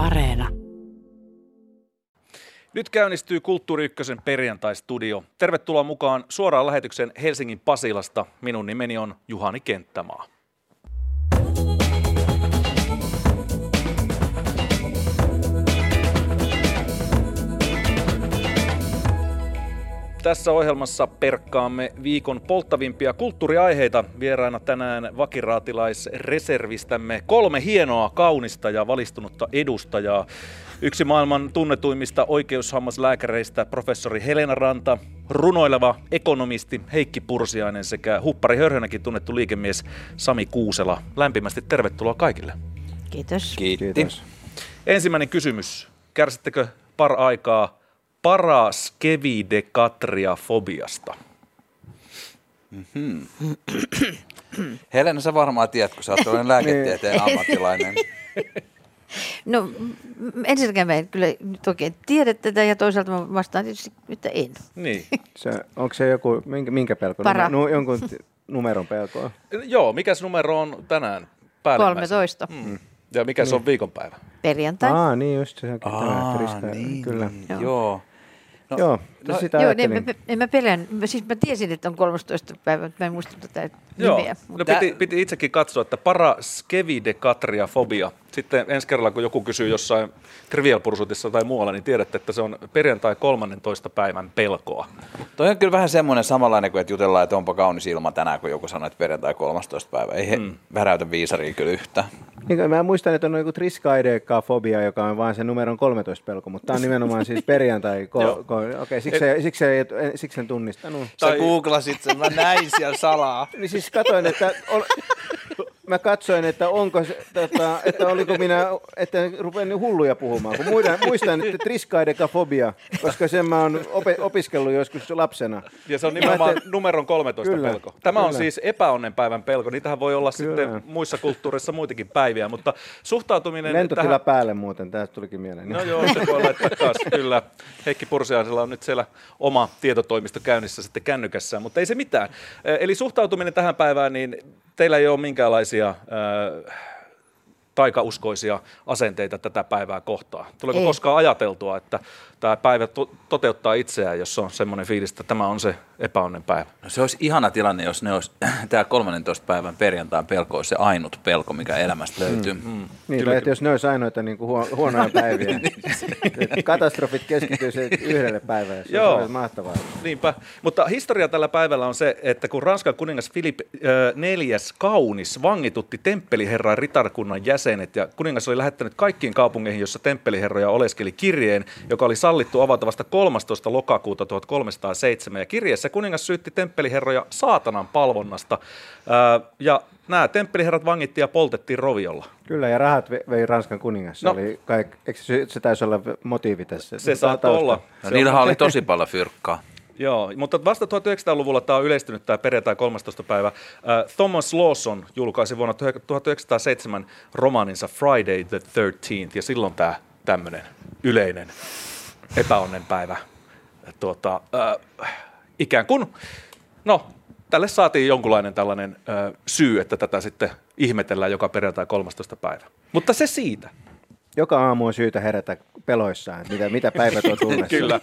Areena. Nyt käynnistyy Kulttuuri Ykkösen perjantai-studio. Tervetuloa mukaan suoraan lähetyksen Helsingin Pasilasta. Minun nimeni on Juhani Kenttämaa. Tässä ohjelmassa perkkaamme viikon polttavimpia kulttuuriaiheita. Vieraana tänään vakiraatilaisreservistämme kolme hienoa, kaunista ja valistunutta edustajaa. Yksi maailman tunnetuimmista oikeushammaslääkäreistä professori Helena Ranta, runoileva ekonomisti Heikki Pursiainen sekä huppari hörhönäkin tunnettu liikemies Sami Kuusela. Lämpimästi tervetuloa kaikille. Kiitos. Kiitti. Kiitos. Ensimmäinen kysymys. Kärsittekö par aikaa paraskevidekatriafobiasta? Helena, sä varmaan tiedät, kun sä oot tällainen lääketieteen ammattilainen. No ensinnäkään mä en kyllä nyt oikein tiedä tätä ja toisaalta mä vastaan tietysti, että en. Niin. Se, onko se joku, minkä, minkä pelko? Para. Nu, jonkun t- numeron pelkoa? Joo, mikäs numero on tänään päällimmäisenä? 13. Mm. Ja mikä se on viikonpäivä? Perjantai. Aa, niin just se. Aa, niin, Kyllä. Joo. joo. No, Joo, no, no, sitä Joo, niin, mä, en mä pelän. Mä, siis mä tiesin, että on 13 päivä, mutta mä en muista tätä Joo, nimeä. no piti, piti itsekin katsoa, että paraskevidekatriafobia. Sitten ensi kerralla, kun joku kysyy jossain Trivial Pursuitissa tai muualla, niin tiedätte, että se on perjantai 13. päivän pelkoa. toi on kyllä vähän semmoinen samanlainen kuin, että jutellaan, että onpa kaunis ilma tänään, kun joku sanoo, että perjantai 13. päivä. Ei mm. väräytä viisaria kyllä yhtä. Niin, mä muistan, että on joku triskaidekafobia, joka on vain se numeron 13 pelko, mutta tämä on nimenomaan siis perjantai. Joo. Ko, ko, Okei, siksi, se, siksi, ei- siksi sen tunnistanut. Tai- Sä googlasit sen, mä näin siellä salaa. Niin siis katoin, että... Ol, mä katsoin, että onko se, tota, että oliko minä, että rupean hulluja puhumaan, kun muistan, muistan että triskaidekafobia, koska sen mä oon ope, opiskellut joskus lapsena. Ja se on nimenomaan numeron 13 Kyllä, pelko. Tämä on kyllä. siis epäonnenpäivän pelko. Niitähän voi olla Kyllä. sitten muissa kulttuureissa muitakin päiviä, mutta suhtautuminen Lentotila tähän... päälle muuten, tästä tulikin mieleen. No joo, se voi laittaa taas, kyllä. Heikki Pursiaisella on nyt siellä oma tietotoimisto käynnissä sitten kännykässään, mutta ei se mitään. Eli suhtautuminen tähän päivään, niin teillä ei ole minkäänlaisia ma ei tea äh,, taikauskoisia asenteita tätä päivää kohtaan. Tuleeko Ei. koskaan ajateltua, että tämä päivä to- toteuttaa itseään, jos on semmoinen fiilis, että tämä on se epäonnen päivä? No se olisi ihana tilanne, jos ne olisi, tämä 13. päivän perjantain pelko olisi se ainut pelko, mikä elämästä löytyy. Mm. Niin, tai että jos ne olisi ainoita niin kuin huo, huonoja päiviä, että katastrofit keskittyisivät yhdelle päivälle, se Joo. olisi mahtavaa. Niinpä, mutta historia tällä päivällä on se, että kun Ranskan kuningas Filip äh, neljäs kaunis vangitutti temppeliherran ritarkunnan jäsenet ja kuningas oli lähettänyt kaikkiin kaupunkeihin, jossa temppeliherroja oleskeli kirjeen, joka oli sallittu avata vasta 13. lokakuuta 1307 ja kirjeessä kuningas syytti temppeliherroja saatanan palvonnasta ja nämä temppeliherrat vangittiin ja poltettiin roviolla. Kyllä, ja rahat ve- vei Ranskan kuningas. Se, No. oli kaik, eikö se, se taisi olla motiivi tässä? Se saattoi tausta. olla. Ja niillähän oli tosi paljon fyrkkaa. Joo, mutta vasta 1900-luvulla tämä on yleistynyt tämä perjantai 13. päivä. Thomas Lawson julkaisi vuonna 1907 romaaninsa Friday the 13th, ja silloin tämä tämmöinen yleinen epäonnenpäivä tuota, äh, ikään kuin, no, tälle saatiin jonkunlainen tällainen äh, syy, että tätä sitten ihmetellään joka perjantai 13. päivä. Mutta se siitä. Joka aamu on syytä herätä peloissaan, mitä, mitä päivä tuo tullessa. Kyllä.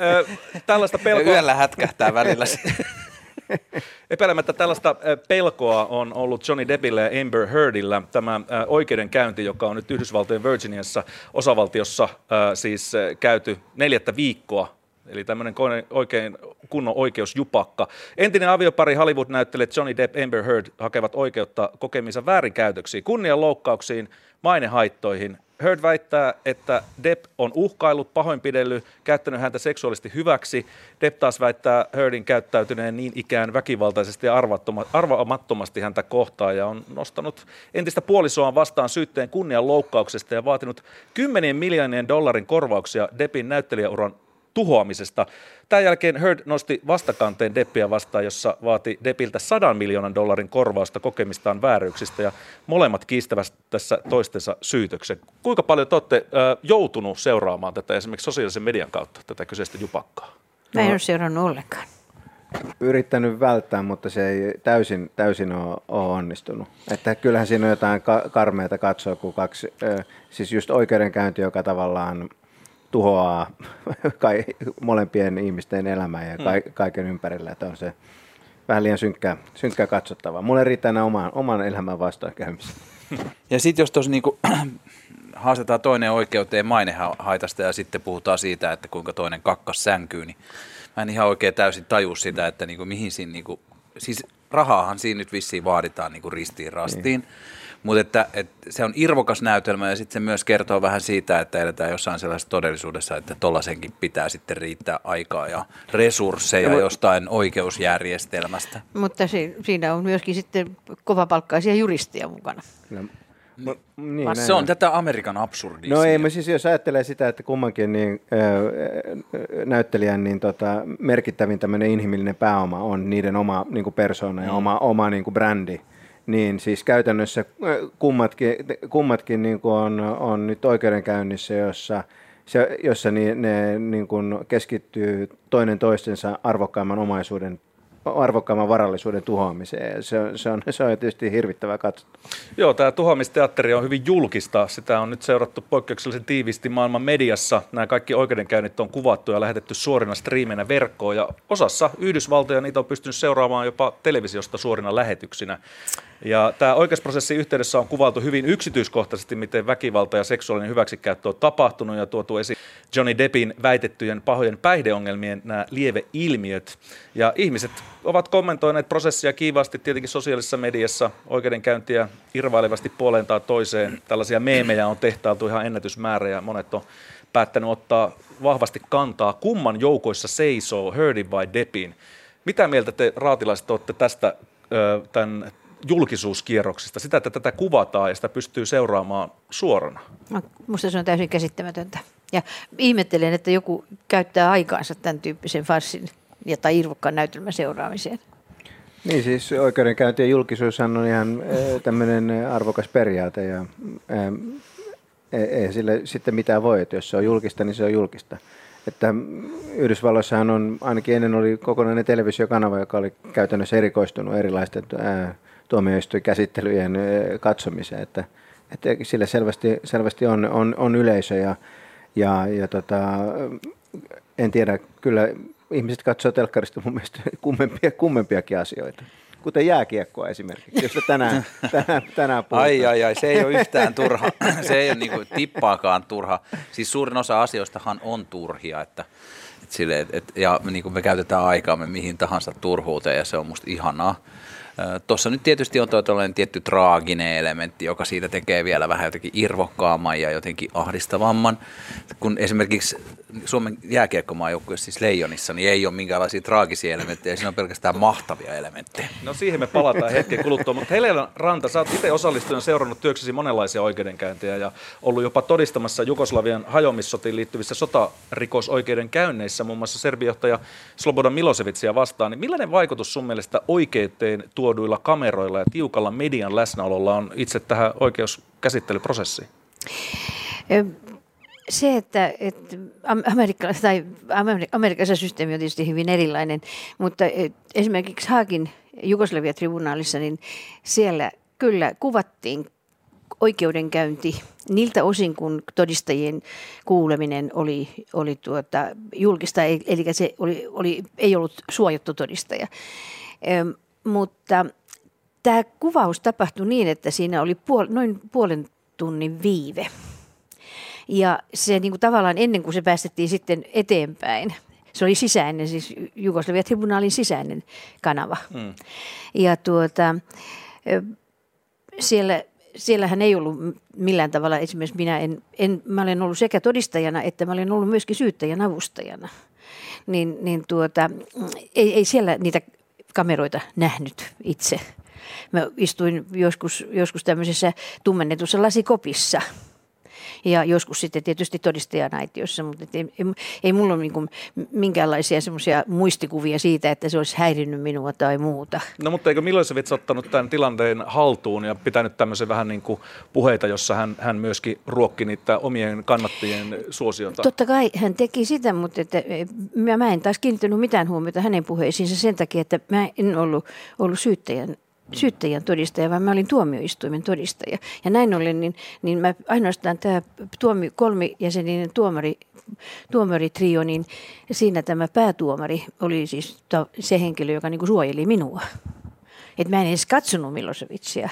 Ö, tällaista pelkoa... yöllä hätkähtää välillä. Epäilemättä tällaista pelkoa on ollut Johnny Deppillä ja Amber Heardillä. Tämä oikeudenkäynti, joka on nyt Yhdysvaltojen Virginiassa osavaltiossa siis käyty neljättä viikkoa, eli tämmöinen oikein kunnon oikeusjupakka. Entinen aviopari Hollywood-näyttelijät Johnny Depp Amber Heard hakevat oikeutta kokemiinsa väärinkäytöksiin, kunnianloukkauksiin, mainehaittoihin. Heard väittää, että Depp on uhkaillut, pahoinpidellyt, käyttänyt häntä seksuaalisesti hyväksi. Depp taas väittää Heardin käyttäytyneen niin ikään väkivaltaisesti ja arvaamattomasti häntä kohtaan ja on nostanut entistä puolisoaan vastaan syytteen kunnianloukkauksesta ja vaatinut kymmenien miljoonien dollarin korvauksia Deppin näyttelijäuran tuhoamisesta. Tämän jälkeen Heard nosti vastakanteen Deppiä vastaan, jossa vaati Deppiltä 100 miljoonan dollarin korvausta kokemistaan vääryyksistä ja molemmat kiistävät tässä toistensa syytöksen. Kuinka paljon te olette ö, joutunut seuraamaan tätä esimerkiksi sosiaalisen median kautta, tätä kyseistä jupakkaa? Mä en ole seurannut ollenkaan. yrittänyt välttää, mutta se ei täysin, täysin ole, ole onnistunut. Että kyllähän siinä on jotain ka- karmeita katsoa, kun kaksi, äh, siis just oikeudenkäynti, joka tavallaan tuhoaa kai, molempien ihmisten elämää ja ka- kaiken ympärillä, että on se vähän liian synkkää, synkkää katsottavaa. Mulle riittää nämä oman, oman elämän vastoinkäymistä. Ja sitten jos tuossa niinku, haastetaan toinen oikeuteen mainehaitasta ja sitten puhutaan siitä, että kuinka toinen kakkas sänkyy, niin mä en ihan oikein täysin taju sitä, että niinku, mihin siinä, niinku, siis rahaahan siinä nyt vissiin vaaditaan niinku ristiin rastiin. Niin. Mutta että, että, se on irvokas näytelmä ja sitten se myös kertoo vähän siitä, että eletään jossain sellaisessa todellisuudessa, että tollasenkin pitää sitten riittää aikaa ja resursseja jostain oikeusjärjestelmästä. Mutta si- siinä on myöskin sitten kovapalkkaisia juristeja mukana. No, Niin. niin, Ah, se on tätä Amerikan absurdismia. No ei, mä siis jos ajattelee sitä, että kummankin niin, näyttelijän niin tota, merkittävin tämmöinen inhimillinen pääoma on niiden oma niin kuin persona ja oma, oma niin kuin brändi, niin siis käytännössä ö, kummatkin, kummatkin niin kuin on, on nyt oikeudenkäynnissä, jossa se, jossa ni, ne niin kuin keskittyy toinen toistensa arvokkaimman omaisuuden arvokkaamman varallisuuden tuhoamiseen. Se, se, on, se on tietysti hirvittävää katsottavaa. Joo, tämä tuhoamisteatteri on hyvin julkista. Sitä on nyt seurattu poikkeuksellisen tiiviisti maailman mediassa. Nämä kaikki oikeudenkäynnit on kuvattu ja lähetetty suorina striimeinä verkkoon. Ja osassa Yhdysvaltoja niitä on pystynyt seuraamaan jopa televisiosta suorina lähetyksinä. Ja tämä oikeusprosessin yhteydessä on kuvailtu hyvin yksityiskohtaisesti, miten väkivalta ja seksuaalinen hyväksikäyttö on tapahtunut ja tuotu esiin Johnny Deppin väitettyjen pahojen päihdeongelmien nämä lieveilmiöt. Ja ihmiset ovat kommentoineet prosessia kiivaasti tietenkin sosiaalisessa mediassa, oikeudenkäyntiä irvailevasti puoleen tai toiseen. Tällaisia meemejä on tehtailtu ihan ennätysmäärä ja monet on päättänyt ottaa vahvasti kantaa, kumman joukoissa seisoo Hurdin vai Deppin. Mitä mieltä te raatilaiset olette tästä tämän julkisuuskierroksesta, sitä, että tätä kuvataan ja sitä pystyy seuraamaan suorana? No, musta se on täysin käsittämätöntä. Ja ihmettelen, että joku käyttää aikaansa tämän tyyppisen farssin ja tai irvokkaan näytelmän seuraamiseen. Niin siis oikeudenkäynti ja julkisuushan on ihan tämmöinen arvokas periaate ja ää, ei sille sitten mitään voi, että jos se on julkista, niin se on julkista. Että Yhdysvalloissahan on, ainakin ennen oli kokonainen televisiokanava, joka oli käytännössä erikoistunut erilaisten ää, tuomioistuinkäsittelyjen katsomiseen, että, että sille selvästi, selvästi on, on, on yleisö ja, ja, ja tota, en tiedä, kyllä ihmiset katsoo telkkarista mun mielestä kummempia, kummempiakin asioita. Kuten jääkiekkoa esimerkiksi, josta tänään, tänään, tänään puhutaan. Ai, ai, ai, se ei ole yhtään turha. se ei ole niin kuin tippaakaan turha. Siis suurin osa asioistahan on turhia, että, että sille, et, ja niin kuin me käytetään aikaamme mihin tahansa turhuuteen ja se on musta ihanaa. Tuossa nyt tietysti on tuo tietty traaginen elementti, joka siitä tekee vielä vähän jotenkin irvokkaamman ja jotenkin ahdistavamman. Kun esimerkiksi Suomen jääkiekkomaajoukkueessa, siis Leijonissa, niin ei ole minkäänlaisia traagisia elementtejä, siinä on pelkästään mahtavia elementtejä. No siihen me palataan hetken kuluttua, mutta Helena Ranta, sä oot itse osallistunut seurannut työksesi monenlaisia oikeudenkäyntejä ja ollut jopa todistamassa Jugoslavian hajoamissotiin liittyvissä sotarikosoikeudenkäynneissä, muun muassa serbijohtaja Slobodan Milosevicia vastaan. Niin millainen vaikutus sun mielestä oikeuteen tuoduilla kameroilla ja tiukalla median läsnäololla on itse tähän oikeuskäsittelyprosessiin? Se, että, että Amerikka, tai Amerikassa systeemi on tietysti hyvin erilainen, mutta esimerkiksi Haakin Jugoslavia-tribunaalissa, niin siellä kyllä kuvattiin oikeudenkäynti niiltä osin, kun todistajien kuuleminen oli, oli tuota, julkista, eli se oli, oli, ei ollut suojattu todistaja. Mutta tämä kuvaus tapahtui niin, että siinä oli puol, noin puolen tunnin viive. Ja se niin kuin tavallaan ennen kuin se päästettiin sitten eteenpäin, se oli sisäinen, siis Jugoslavia tribunaalin sisäinen kanava. Mm. Ja tuota, siellä, siellähän ei ollut millään tavalla, esimerkiksi minä en, en, mä olen ollut sekä todistajana, että mä olen ollut myöskin syyttäjän avustajana. Niin, niin tuota, ei, ei siellä niitä kameroita nähnyt itse. Mä istuin joskus, joskus tämmöisessä tummennetussa lasikopissa, ja joskus sitten tietysti todistajan aitiossa, mutta ei, ei, ei mulla ole niin kuin minkäänlaisia semmoisia muistikuvia siitä, että se olisi häirinnyt minua tai muuta. No mutta eikö Milosevic ottanut tämän tilanteen haltuun ja pitänyt tämmöisen vähän niin kuin puheita, jossa hän, hän myöskin ruokki niitä omien kannattajien suosiota? Totta kai hän teki sitä, mutta että mä, mä en taas kiinnittänyt mitään huomiota hänen puheisiinsa sen takia, että mä en ollut, ollut syyttäjän syyttäjän todistaja, vaan mä olin tuomioistuimen todistaja. Ja näin ollen, niin, niin mä ainoastaan tämä tuomi, kolmijäseninen tuomari, tuomaritrio, niin siinä tämä päätuomari oli siis se henkilö, joka niin suojeli minua. Et mä en edes katsonut Milosevicia.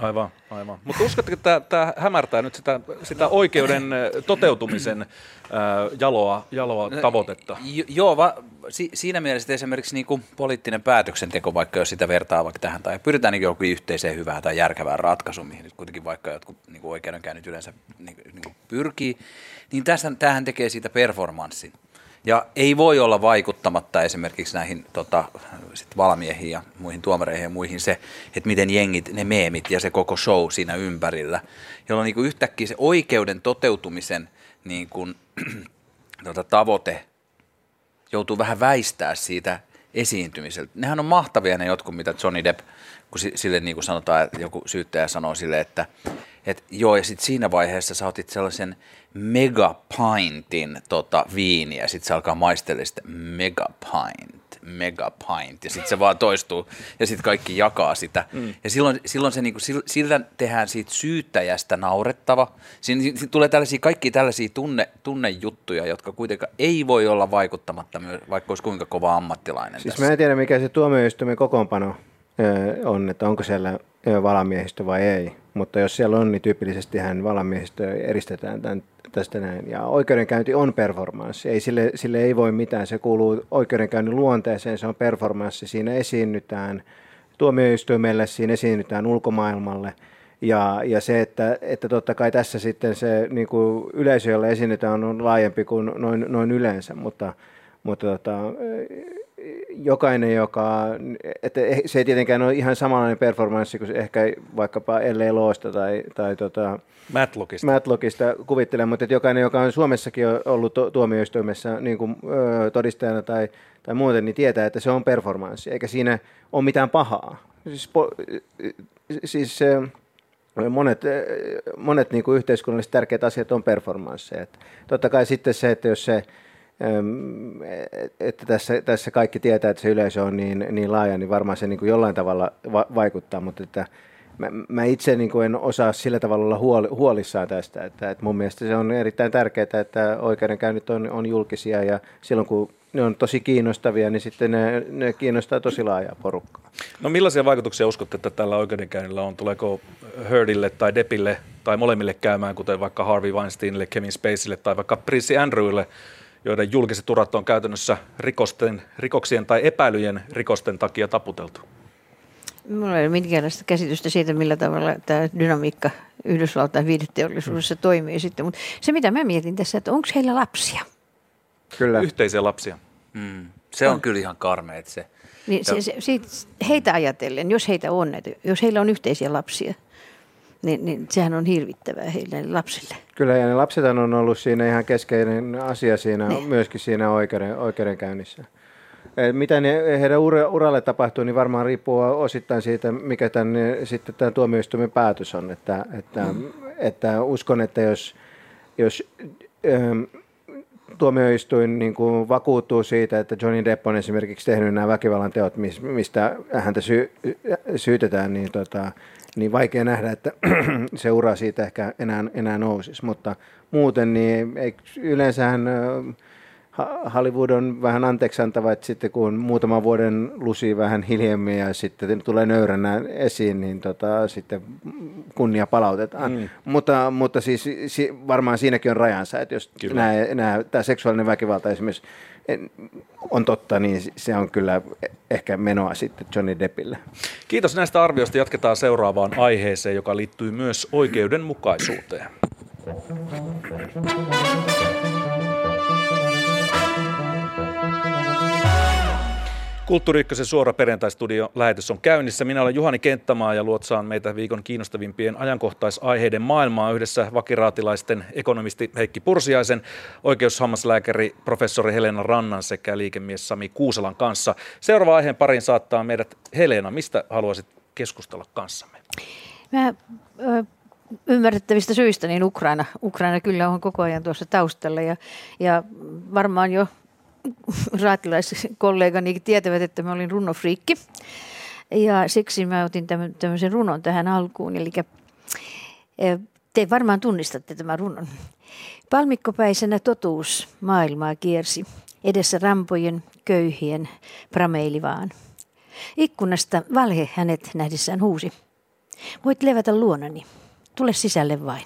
Aivan, aivan. Mutta uskotteko, että tämä hämärtää nyt sitä, sitä oikeuden toteutumisen äh, jaloa, jaloa no, tavoitetta? Jo, joo, va, si, siinä mielessä esimerkiksi niin kuin poliittinen päätöksenteko, vaikka jos sitä vertaa vaikka tähän, tai pyritään niin joku yhteiseen hyvään tai järkevään ratkaisuun, mihin nyt kuitenkin vaikka jotkut niin kuin oikeudenkäynnit yleensä niin, niin kuin pyrkii, niin tässä, tämähän tekee siitä performanssin. Ja ei voi olla vaikuttamatta esimerkiksi näihin tota, sit valmiehiin ja muihin tuomareihin ja muihin se, että miten jengit, ne meemit ja se koko show siinä ympärillä, jolloin niin kuin yhtäkkiä se oikeuden toteutumisen niin kuin, tota, tavoite joutuu vähän väistää siitä esiintymiseltä. Nehän on mahtavia ne jotkut, mitä Johnny Depp, kun sille niin kuin sanotaan, että joku syyttäjä sanoo sille, että et joo, ja sitten siinä vaiheessa sä otit sellaisen megapintin tota, viiniä, sitten se alkaa maistella sitä megapint, megapint, ja sitten se vaan toistuu, ja sitten kaikki jakaa sitä. Mm. Ja silloin, silloin se niinku, sillä tehdään siitä syyttäjästä naurettava. Siinä, siinä tulee tällaisia, kaikki tällaisia tunne, tunnejuttuja, jotka kuitenkaan ei voi olla vaikuttamatta, vaikka olisi kuinka kova ammattilainen Siis tässä. mä en tiedä, mikä se tuomioistuimen kokoonpano on, että onko siellä valamiehistö vai ei. Mutta jos siellä on, niin tyypillisesti hän valamiehistö eristetään tämän, tästä näin. Ja oikeudenkäynti on performanssi. Ei, sille, sille ei voi mitään. Se kuuluu oikeudenkäynnin luonteeseen, se on performanssi. Siinä esiinnytään tuomioistuimelle, siinä esiinnytään ulkomaailmalle. Ja, ja se, että, että totta kai tässä sitten se niin kuin yleisö, jolle esiinnytään, on laajempi kuin noin, noin yleensä, mutta, mutta tota, jokainen, joka, että se ei tietenkään ole ihan samanlainen performanssi kuin ehkä vaikkapa LA Loosta tai, tai tota, Matlockista. Matlockista kuvittelen, mutta että jokainen, joka on Suomessakin ollut tuomioistuimessa niin kuin, ö, todistajana tai, tai muuten, niin tietää, että se on performanssi, eikä siinä ole mitään pahaa. Siis, po, siis monet, monet niin kuin yhteiskunnalliset tärkeät asiat on performansseja. Totta kai sitten se, että jos se että tässä, tässä kaikki tietää, että se yleisö on niin, niin laaja, niin varmaan se niin kuin jollain tavalla va- vaikuttaa, mutta että mä, mä itse niin kuin en osaa sillä tavalla olla huoli, huolissaan tästä, että, että mun mielestä se on erittäin tärkeää, että oikeudenkäynnit on, on julkisia ja silloin kun ne on tosi kiinnostavia, niin sitten ne, ne kiinnostaa tosi laajaa porukkaa. No millaisia vaikutuksia uskotte, että tällä oikeudenkäynnillä on? Tuleeko Hurdille tai Depille tai molemmille käymään, kuten vaikka Harvey Weinsteinille, Kevin Spaceylle tai vaikka Prince Andrewille, joiden julkiset urat on käytännössä rikosten, rikoksien tai epäilyjen rikosten takia taputeltu? Minulla ei ole minkäänlaista käsitystä siitä, millä tavalla tämä dynamiikka Yhdysvaltain viideteollisuudessa mm. toimii sitten. Mutta se, mitä mä mietin tässä, että onko heillä lapsia? Kyllä. Yhteisiä lapsia. Mm. Se on, on kyllä ihan karme, että se... Niin se, se, siitä, heitä ajatellen, jos heitä on, että jos heillä on yhteisiä lapsia, niin, niin sehän on hirvittävää heille lapsille. Kyllä, ja ne lapset on ollut siinä ihan keskeinen asia siinä, niin. myöskin siinä oikeuden, oikeudenkäynnissä. Mitä ne, heidän ura, uralle tapahtuu, niin varmaan riippuu osittain siitä, mikä tämän, sitten tämän tuomioistuimen päätös on. Että, että, mm. että uskon, että jos, jos ähm, tuomioistuin niin kuin vakuuttuu siitä, että Johnny Depp on esimerkiksi tehnyt nämä väkivallan teot, mistä häntä sy- syytetään, niin tota, niin vaikea nähdä, että se ura siitä ehkä enää, enää nousisi. Mutta muuten niin ei, yleensähän Hollywood on vähän anteeksiantava, että sitten kun muutaman vuoden lusi vähän hiljemmin ja sitten tulee nöyränä esiin, niin tota, sitten kunnia palautetaan. Mm. Mutta, mutta siis si, varmaan siinäkin on rajansa, että jos nämä, nämä, tämä seksuaalinen väkivalta esimerkiksi on totta, niin se on kyllä ehkä menoa sitten Johnny Deppille. Kiitos näistä arvioista. Jatketaan seuraavaan aiheeseen, joka liittyy myös oikeudenmukaisuuteen. Kulttuuri Ykkösen suora perjantaistudio lähetys on käynnissä. Minä olen Juhani Kenttämaa ja luotsaan meitä viikon kiinnostavimpien ajankohtaisaiheiden maailmaa yhdessä vakiraatilaisten ekonomisti Heikki Pursiaisen, oikeushammaslääkäri professori Helena Rannan sekä liikemies Sami Kuuselan kanssa. Seuraava aiheen parin saattaa meidät Helena. Mistä haluaisit keskustella kanssamme? Mä ö, ymmärrettävistä syistä, niin Ukraina, Ukraina kyllä on koko ajan tuossa taustalla ja, ja varmaan jo raatilaiskollegani tietävät, että mä olin runofriikki. Ja siksi mä otin tämmöisen runon tähän alkuun. Eli te varmaan tunnistatte tämän runon. Palmikkopäisenä totuus maailmaa kiersi. Edessä rampojen, köyhien, prameili vaan. Ikkunasta valhe hänet nähdessään huusi. Voit levätä luonani. Tule sisälle vain.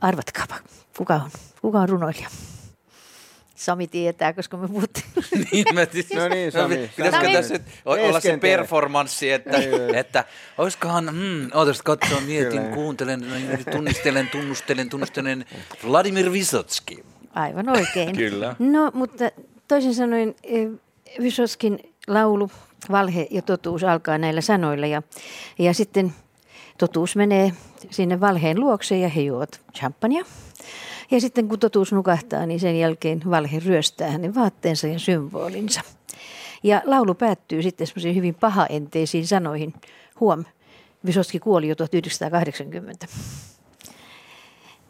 Arvatkaapa, kuka on, kuka on runoilija? Sami tietää, koska me puhuttiin. niin, mä No niin, Sami. Pitäisikö tässä nyt olla se performanssi, että, että olisikohan, mm, ootas katsoa, mietin, kuuntelen, tunnistelen, tunnustelen, tunnustelen Vladimir Visotski. Aivan oikein. Kyllä. No, mutta toisin sanoen eh, Vysoskin laulu Valhe ja totuus alkaa näillä sanoilla ja, ja sitten totuus menee sinne valheen luokse ja he juovat champagnea. Ja sitten kun totuus nukahtaa, niin sen jälkeen valhe ryöstää hänen vaatteensa ja symbolinsa. Ja laulu päättyy sitten semmoisiin hyvin pahaenteisiin sanoihin. Huom, Vysoski kuoli jo 1980.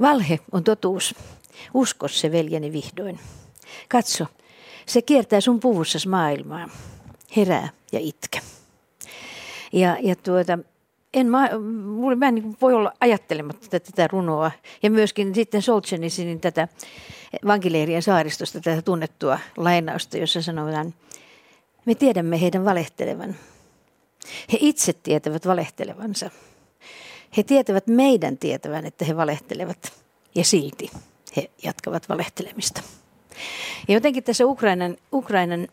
Valhe on totuus. Usko se veljeni vihdoin. Katso, se kiertää sun puvussas maailmaa. Herää ja itke. Ja, ja tuota, en mä, mulle, mä en niin voi olla ajattelematta tätä, runoa. Ja myöskin sitten Solzhenitsynin tätä vankileirien saaristosta, tätä tunnettua lainausta, jossa sanotaan, me tiedämme heidän valehtelevan. He itse tietävät valehtelevansa. He tietävät meidän tietävän, että he valehtelevat. Ja silti he jatkavat valehtelemista. Ja jotenkin tässä Ukrainan, Ukrainan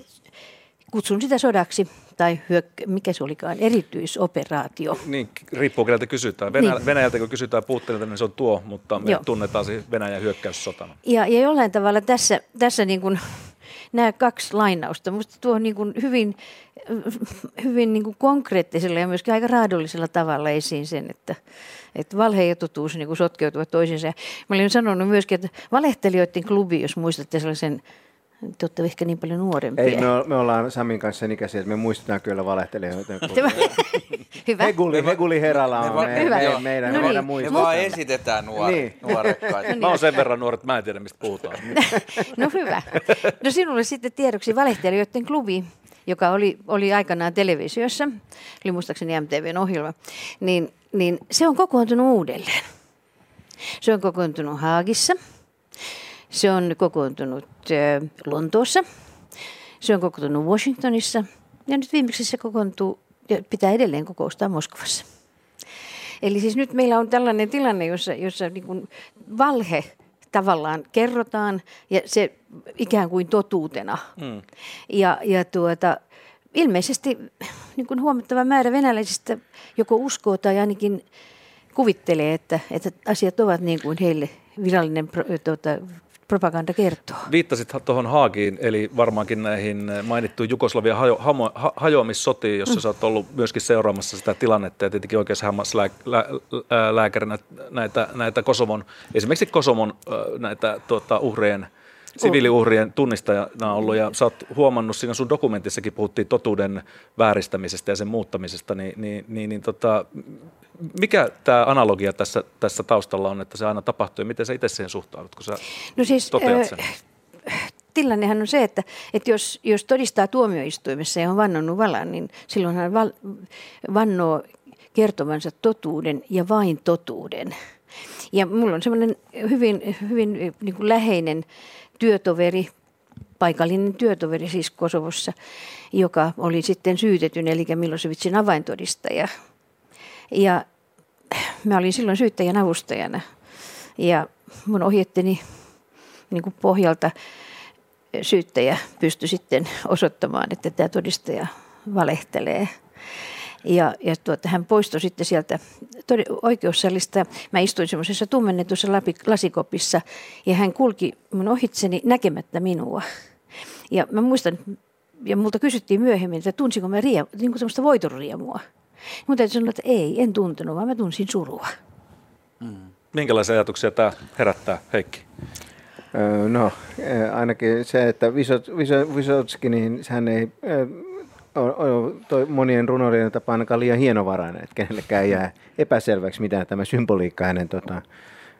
kutsun sitä sodaksi, tai hyök- mikä se olikaan, erityisoperaatio. Niin, riippuu keneltä kysytään. Venä, Niin. Venäjältä kun kysytään Putinilta, niin se on tuo, mutta me Joo. tunnetaan se Venäjän hyökkäyssotana. Ja, ja jollain tavalla tässä, tässä niin kuin, nämä kaksi lainausta, minusta tuo niin kuin hyvin, hyvin niin kuin konkreettisella ja myöskin aika raadollisella tavalla esiin sen, että, että valhe ja totuus niin kuin sotkeutuvat toisiinsa. Mä olin sanonut myöskin, että valehtelijoiden klubi, jos muistatte sellaisen, te olette ehkä niin paljon nuorempia. Ei, me, o- me ollaan Samin kanssa sen ikäisiä, että me muistetaan kyllä valehtelijoita. Hyvä. Heguli, Heguli Herala on me, Hyvä. me, Joo. meidän, No meidän niin. Me vaan esitetään nuor- Niin. nuorekkaita. Mä oon sen verran nuori, että mä en tiedä, mistä puhutaan. No hyvä. No sinulle sitten tiedoksi valehtelijoiden klubi, joka oli, oli aikanaan televisiossa, oli muistaakseni MTVn ohjelma, niin, niin se on kokoontunut uudelleen. Se on kokoontunut Haagissa, se on kokoontunut äh, Lontoossa, se on kokoontunut Washingtonissa ja nyt viimeksi se kokoontuu ja pitää edelleen kokoustaa Moskovassa. Eli siis nyt meillä on tällainen tilanne, jossa, jossa niin kuin valhe tavallaan kerrotaan ja se ikään kuin totuutena. Mm. Ja, ja tuota, ilmeisesti niin kuin huomattava määrä venäläisistä joko uskoo tai ainakin kuvittelee, että, että asiat ovat niin kuin heille virallinen tuota, propaganda kertoo. Viittasit tuohon Haagiin, eli varmaankin näihin mainittuihin Jugoslavian hajo, hamo, ha, hajoamissotiin, jossa mm. sä oot ollut myöskin seuraamassa sitä tilannetta ja tietenkin oikeushammaslääkärinä näitä, näitä Kosovon, esimerkiksi Kosovon näitä tuota, uhrien, siviiliuhrien tunnistajana ollut ja sä oot huomannut, siinä sun dokumentissakin puhuttiin totuuden vääristämisestä ja sen muuttamisesta, niin, niin, niin, niin tota, mikä tämä analogia tässä, tässä taustalla on, että se aina tapahtuu ja miten sä itse siihen suhtaudut, kun sä No siis, toteat sen? tilannehan on se, että, että jos, jos todistaa tuomioistuimessa ja on vannonnut valan, niin silloin hän val, vannoo kertovansa totuuden ja vain totuuden. Ja mulla on semmoinen hyvin, hyvin niin kuin läheinen työtoveri, paikallinen työtoveri siis Kosovossa, joka oli sitten syytetyn, eli Milosevicin avaintodistaja. Ja mä olin silloin syyttäjän avustajana ja mun ohjetteni niin kuin pohjalta syyttäjä pystyi sitten osoittamaan, että tämä todistaja valehtelee. Ja, ja tuota, hän poistui sitten sieltä oikeussalista. Mä istuin semmoisessa tummennetussa lasikopissa ja hän kulki mun ohitseni näkemättä minua. Ja mä muistan, ja multa kysyttiin myöhemmin, että tunsinko mä rie, niin kuin semmoista voitonriemua. Mutta täytyy sanoa, että ei, en tuntenut, vaan mä tunsin surua. Minkälaisia ajatuksia tämä herättää, Heikki? Öö, No, ainakin se, että Visot- Viso- Visotski, niin hän ei ole, toi monien runoilijoiden tapaan ainakaan liian hienovarainen, että kenellekään jää epäselväksi, mitä tämä symboliikka hänen, tota,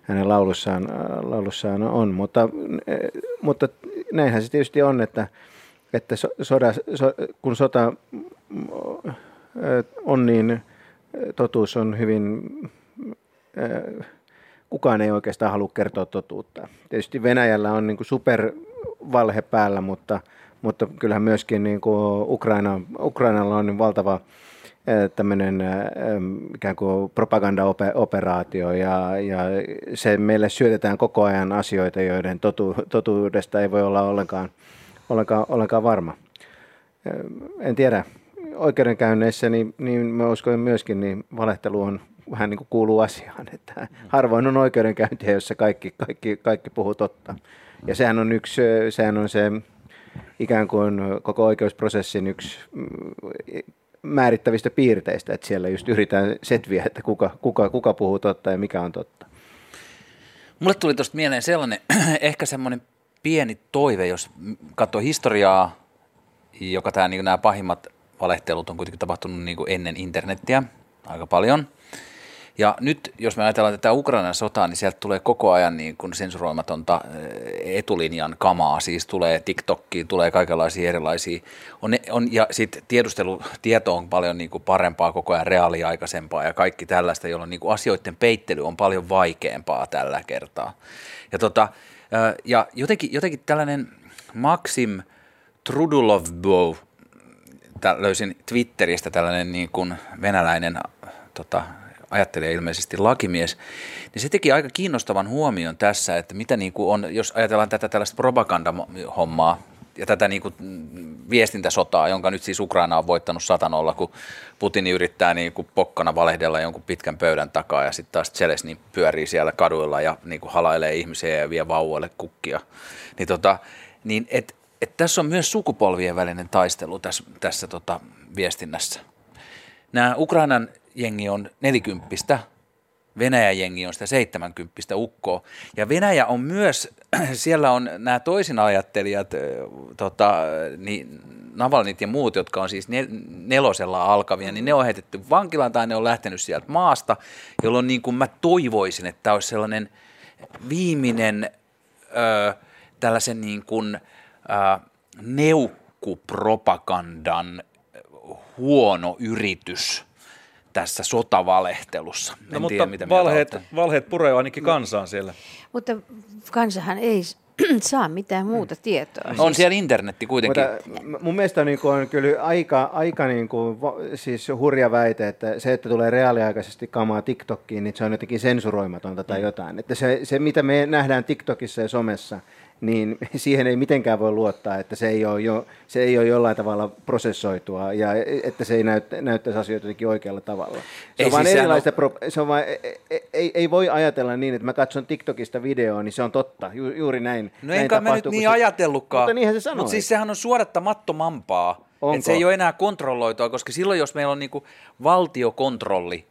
hänen laulussaan, laulussaan on. Mutta, mutta näinhän se tietysti on, että, että so, soda, so, kun sota on, niin totuus on hyvin kukaan ei oikeastaan halua kertoa totuutta. Tietysti Venäjällä on niin supervalhe päällä, mutta, mutta kyllähän myöskin niin kuin Ukraina, Ukrainalla on niin valtava tämmöinen ikään kuin propagandaoperaatio ja, ja se meille syötetään koko ajan asioita, joiden totu, totuudesta ei voi olla ollenkaan, ollenkaan, ollenkaan varma. En tiedä, oikeudenkäynneissä, niin, niin mä uskon myöskin, niin valehtelu on vähän niin kuin kuuluu asiaan, että harvoin on oikeudenkäyntiä, jossa kaikki, kaikki, kaikki puhuu totta. Ja sehän on yksi, sehän on se ikään kuin koko oikeusprosessin yksi mm, määrittävistä piirteistä, että siellä just yritetään setviä, että kuka, kuka, kuka puhuu totta ja mikä on totta. Mulle tuli tuosta mieleen sellainen, ehkä semmoinen pieni toive, jos katsoo historiaa, joka tämä, niin nämä pahimmat valehtelut on kuitenkin tapahtunut niin kuin ennen internettiä aika paljon. Ja nyt, jos me ajatellaan tätä Ukrainan sotaa, niin sieltä tulee koko ajan niin kuin sensuroimatonta eh, etulinjan kamaa. Siis tulee TikTokkiin, tulee kaikenlaisia erilaisia. On, on, ja sitten tiedustelutieto on paljon niin kuin parempaa, koko ajan reaaliaikaisempaa ja kaikki tällaista, jolloin niin kuin asioiden peittely on paljon vaikeampaa tällä kertaa. Ja, tota, eh, ja jotenkin, jotenkin tällainen Maxim Trudulovbov, tä- löysin Twitteristä tällainen niin kuin venäläinen tota, ajattelija ilmeisesti lakimies, niin se teki aika kiinnostavan huomion tässä, että mitä niin kuin on, jos ajatellaan tätä tällaista propagandahommaa ja tätä niin kuin viestintäsotaa, jonka nyt siis Ukraina on voittanut satanolla, kun Putin yrittää niin kuin pokkana valehdella jonkun pitkän pöydän takaa ja sitten taas Zelensky pyörii siellä kaduilla ja niin kuin halailee ihmisiä ja vie vauvoille kukkia. Niin, tota, niin et, et tässä on myös sukupolvien välinen taistelu tässä, tässä tota viestinnässä. Nämä Ukrainan jengi on nelikymppistä, Venäjän jengi on sitä 70 ukkoa. Ja Venäjä on myös, siellä on nämä toisin ajattelijat, ö, tota, niin Navalnit ja muut, jotka on siis nel- nelosella alkavia, niin ne on heitetty vankilaan tai ne on lähtenyt sieltä maasta, jolloin niin kuin mä toivoisin, että tämä olisi sellainen viimeinen ö, tällaisen niin kuin, ö, neukkupropagandan huono yritys tässä sotavalehtelussa. En No, mutta tiedä, mitä mieltä valheet, olette. valheet puree ainakin kansaan siellä. Mutta kansahan ei saa mitään muuta tietoa. On siellä internetti kuitenkin. Mutta m- mun mielestä on, niin kuin, on kyllä aika, aika niin kuin, siis hurja väite, että se, että tulee reaaliaikaisesti kamaa TikTokkiin, niin se on jotenkin sensuroimatonta tai jotain. Että se, se, mitä me nähdään TikTokissa ja somessa, niin siihen ei mitenkään voi luottaa, että se ei ole, jo, se ei ole jollain tavalla prosessoitua ja että se ei näyttä, näyttäisi asioita jotenkin oikealla tavalla. Se Ei on vain siis erilaista, pro, se on vain, ei, ei, ei, voi ajatella niin, että mä katson TikTokista videoa, niin se on totta, Ju, juuri näin. No näin enkä mä nyt niin se- ajatellutkaan. Mutta niinhän se sanoi. Mutta siis sehän on suodattamattomampaa. Onko? Se ei ole enää kontrolloitua, koska silloin jos meillä on niinku valtiokontrolli,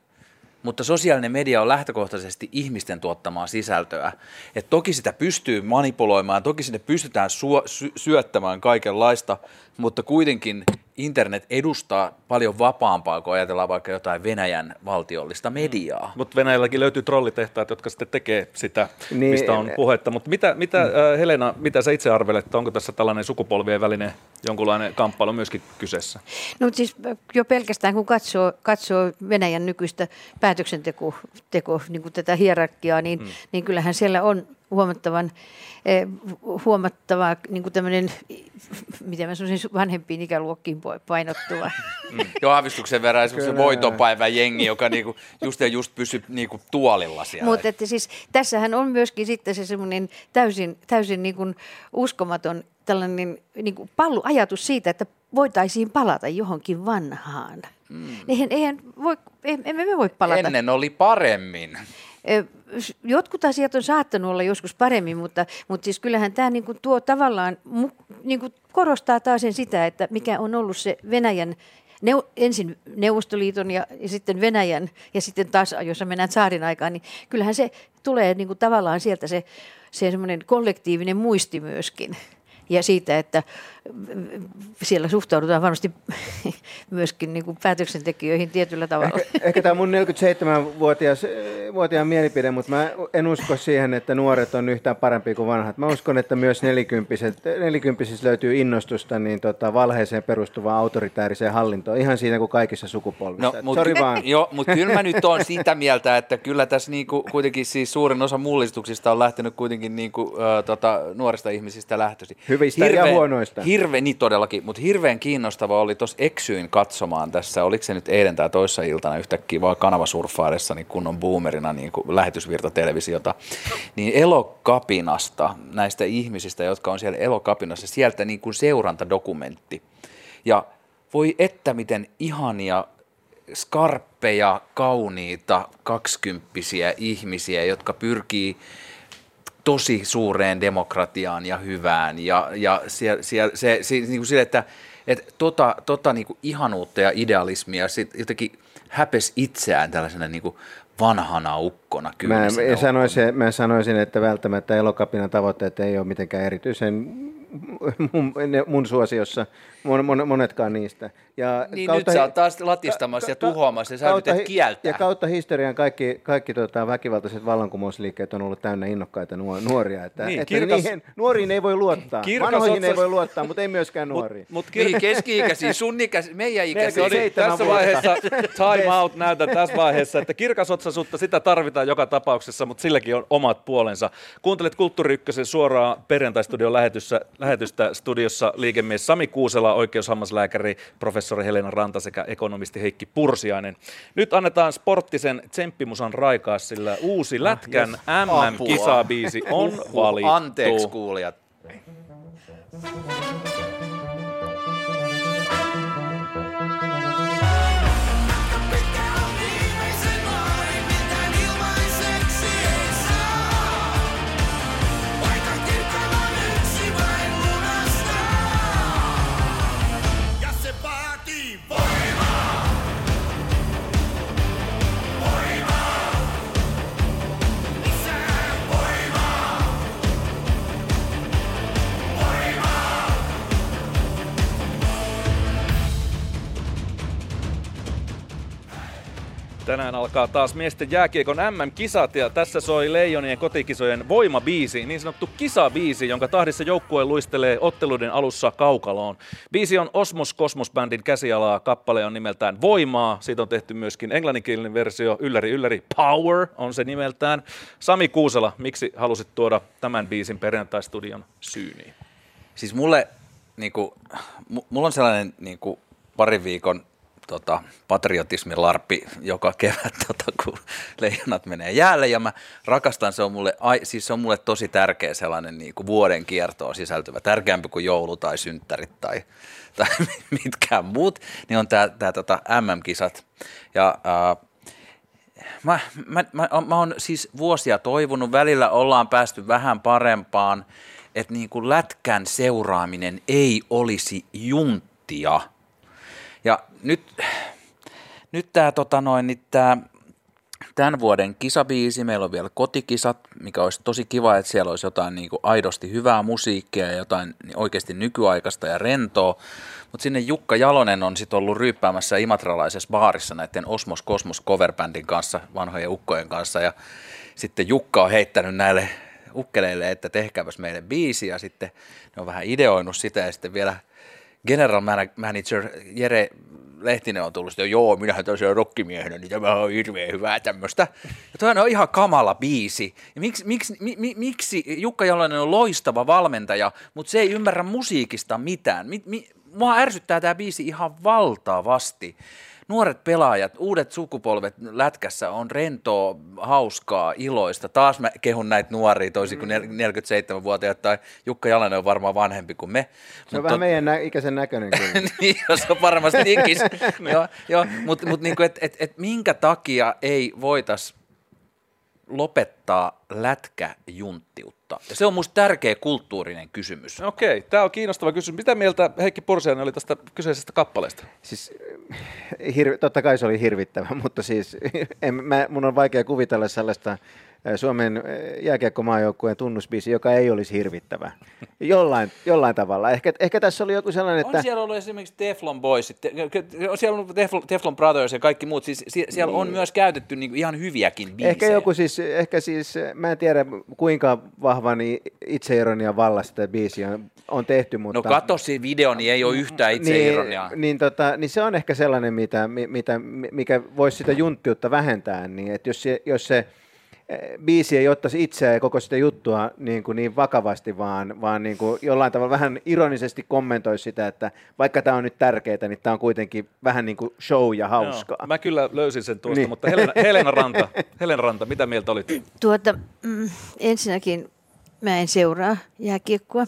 mutta sosiaalinen media on lähtökohtaisesti ihmisten tuottamaa sisältöä. Et toki sitä pystyy manipuloimaan, toki sinne pystytään suo, sy- syöttämään kaikenlaista, mutta kuitenkin internet edustaa paljon vapaampaa, kun ajatellaan vaikka jotain Venäjän valtiollista mediaa. Mutta Venäjälläkin löytyy trollitehtaat, jotka sitten tekee sitä, Niin, mistä on eh, puhetta. Mutta mitä, mitä äh, Helena, mitä sä itse arvelet, että onko tässä tällainen sukupolvien välinen jonkunlainen kamppailu myöskin kyseessä? No mutta siis jo pelkästään kun katsoo, katsoo Venäjän nykyistä päätöksenteko teko, niin kuin tätä hierarkiaa, niin, mm. niin kyllähän siellä on huomattavan eh, hu- huomattava niin kuin tämmöinen, miten mä sanoisin, vanhempiin ikäluokkiin painottuva. Jo aavistuksen verran esimerkiksi voitonpäivän jengi, joka niinku just ja just pysyy niinku tuolilla siellä. Mutta että siis tässähän on myöskin sitten se semmoinen täysin, täysin niin kuin uskomaton tällainen niin kuin pallu, ajatus siitä, että voitaisiin palata johonkin vanhaan. Mm. Eihän, eihän voi, em- emme me voi palata. Ennen oli paremmin. Jotkut asiat on saattanut olla joskus paremmin, mutta, mutta siis kyllähän tämä niin kuin tuo tavallaan niin kuin korostaa taas sen sitä, että mikä on ollut se Venäjän neu, ensin Neuvostoliiton ja, ja sitten Venäjän ja sitten taas, jos mennään saarin aikaan, niin kyllähän se tulee niin kuin tavallaan sieltä se, se semmoinen kollektiivinen muisti myöskin. Ja siitä, että siellä suhtaudutaan varmasti myöskin niin kuin päätöksentekijöihin tietyllä tavalla. Ehkä, ehkä tämä on mun 47-vuotiaan mielipide, mutta mä en usko siihen, että nuoret on yhtään parempi kuin vanhat. Mä uskon, että myös nelikymppisissä löytyy innostusta niin tota, valheeseen perustuvaan autoritääriseen hallintoon, ihan siinä kuin kaikissa sukupolvissa. No, mutta, vaan. Jo, mutta kyllä mä nyt on sitä mieltä, että kyllä tässä niinku, kuitenkin siis suurin osa mullistuksista on lähtenyt kuitenkin niinku, uh, tota, nuorista ihmisistä lähtöisin. Hyvistä hirveän, ja huonoista. Hirveän, niin todellakin, mutta hirveän kiinnostava oli tuossa eksyin katsomaan tässä, oliko se nyt eilen tai toissa iltana yhtäkkiä vaan kanavasurffaadessa niin kunnon boomerina niin kuin lähetysvirta-televisiota, niin elokapinasta, näistä ihmisistä, jotka on siellä elokapinassa, sieltä niin kuin seurantadokumentti. Ja voi että miten ihania skarppeja, kauniita, kaksikymppisiä ihmisiä, jotka pyrkii tosi suureen demokratiaan ja hyvään. Ja, ja siellä, siellä, se, se, niin kuin sille, että, että tota, tota niin kuin ihanuutta ja idealismia sit jotenkin häpes itseään tällaisena niin kuin vanhana ukkona. Kyllä mä, sanoisin, mä sanoisin, että välttämättä elokapinan tavoitteet ei ole mitenkään erityisen mun, mun suosiossa, mon, mon, monetkaan niistä. Ja niin kautta, nyt sä oot taas latistamassa ka, ja tuhoamassa ja sä kautta, kieltää. Ja kautta historian kaikki, kaikki tota, väkivaltaiset vallankumousliikkeet on ollut täynnä innokkaita nuoria. Että, niin, että kirkas, niihin, nuoriin ei voi luottaa. Vanhoihin otsas... ei voi luottaa, mutta ei myöskään nuoriin. Mut, mut kir... niin, keski-ikäisiä, sun ikäisiä, meidän ikäisiä. Niin, tässä vaiheessa, time out näytän tässä vaiheessa, että kirkasotsaisuutta sitä tarvitaan joka tapauksessa, mutta silläkin on omat puolensa. Kuuntelet Kulttuuri Ykkösen suoraan perjantaistudion lähetystä studiossa liikemies Sami Kuusela, oikeushammaslääkäri, professori Helena Ranta sekä ekonomisti Heikki Pursiainen. Nyt annetaan sporttisen tsemppimusan raikaa, sillä uusi ah, Lätkän ah, yes. MM-kisabiisi on valittu. Anteeksi kuulijat. Tänään alkaa taas miesten jääkiekon MM-kisat ja tässä soi Leijonien kotikisojen voimabiisi, niin sanottu kisabiisi, jonka tahdissa joukkue luistelee otteluiden alussa kaukaloon. Biisi on Osmos Kosmos Bandin käsialaa, kappale on nimeltään Voimaa, siitä on tehty myöskin englanninkielinen versio, ylläri ylläri, Power on se nimeltään. Sami Kuusela, miksi halusit tuoda tämän biisin perjantaistudion syyniin? Siis mulle, niinku, mulla on sellainen niinku, parin viikon tota, patriotismin larppi joka kevät, tota, kun leijonat menee jäälle. Ja mä rakastan, se on mulle, ai, siis se on mulle tosi tärkeä sellainen niin kuin vuoden kiertoon sisältyvä, tärkeämpi kuin joulu tai synttärit tai, tai mitkään muut, niin on tämä tota, MM-kisat. Ja ää, mä, mä, mä, mä oon siis vuosia toivonut, välillä ollaan päästy vähän parempaan, että niin kuin lätkän seuraaminen ei olisi junttia – ja nyt, nyt tämä tota noin, niin tää, tämän vuoden kisabiisi, meillä on vielä kotikisat, mikä olisi tosi kiva, että siellä olisi jotain niin kuin aidosti hyvää musiikkia ja jotain oikeasti nykyaikaista ja rentoa. Mutta sinne Jukka Jalonen on sitten ollut ryyppäämässä imatralaisessa baarissa näiden Osmos Kosmos coverbandin kanssa, vanhojen ukkojen kanssa. Ja sitten Jukka on heittänyt näille ukkeleille, että tehkääpäs meille biisi ja sitten ne on vähän ideoinut sitä ja sitten vielä – general manager Jere Lehtinen on tullut, että joo, minähän tosiaan rokkimiehenä, niin tämä on hirveän hyvää tämmöistä. Ja toinen on ihan kamala biisi. Ja miksi, miksi, mi, miksi Jukka Jalonen on loistava valmentaja, mutta se ei ymmärrä musiikista mitään? Mi, mi, mua ärsyttää tämä biisi ihan valtavasti nuoret pelaajat, uudet sukupolvet lätkässä on rentoa, hauskaa, iloista. Taas mä kehun näitä nuoria toisin kuin 47-vuotiaat tai Jukka Jalanen on varmaan vanhempi kuin me. Se on vähän meidän nä- ikäisen näköinen kyllä. niin, se on varmasti ikis. joo, joo, mutta mut niinku, et, et, et minkä takia ei voitas lopettaa lätkäjunttiutta. Ja se on musta tärkeä kulttuurinen kysymys. Okei, tämä on kiinnostava kysymys. Mitä mieltä Heikki Porsiainen oli tästä kyseisestä kappaleesta? Siis hir- totta kai se oli hirvittävä, mutta siis en, mä, mun on vaikea kuvitella sellaista Suomen jääkiekkomaajoukkueen tunnusbiisi, joka ei olisi hirvittävä. Jollain, jollain tavalla. Ehkä, ehkä tässä oli joku sellainen, että... On siellä ollut esimerkiksi Teflon Boys, on siellä ollut Teflon Brothers ja kaikki muut. Siis siellä niin. on myös käytetty niin ihan hyviäkin biisejä. Ehkä joku siis, ehkä siis, mä en tiedä kuinka vahva niin itseironia vallasta tämä biisi on, on tehty, mutta... No katso siinä video, niin ei ole yhtään itseironiaa. Niin, niin, tota, niin se on ehkä sellainen, mitä, mitä, mikä voisi sitä junttiutta vähentää, niin että jos se, jos se biisi ei ottaisi itseä ja koko sitä juttua niin, kuin niin vakavasti, vaan, vaan niin kuin jollain tavalla vähän ironisesti kommentoisi sitä, että vaikka tämä on nyt tärkeää, niin tämä on kuitenkin vähän niin kuin show ja hauskaa. Joo, mä kyllä löysin sen tuosta, niin. mutta Helena, Helena, Ranta, Helena Ranta, mitä mieltä olit? Tuota, mm, ensinnäkin mä en seuraa jääkiekkoa.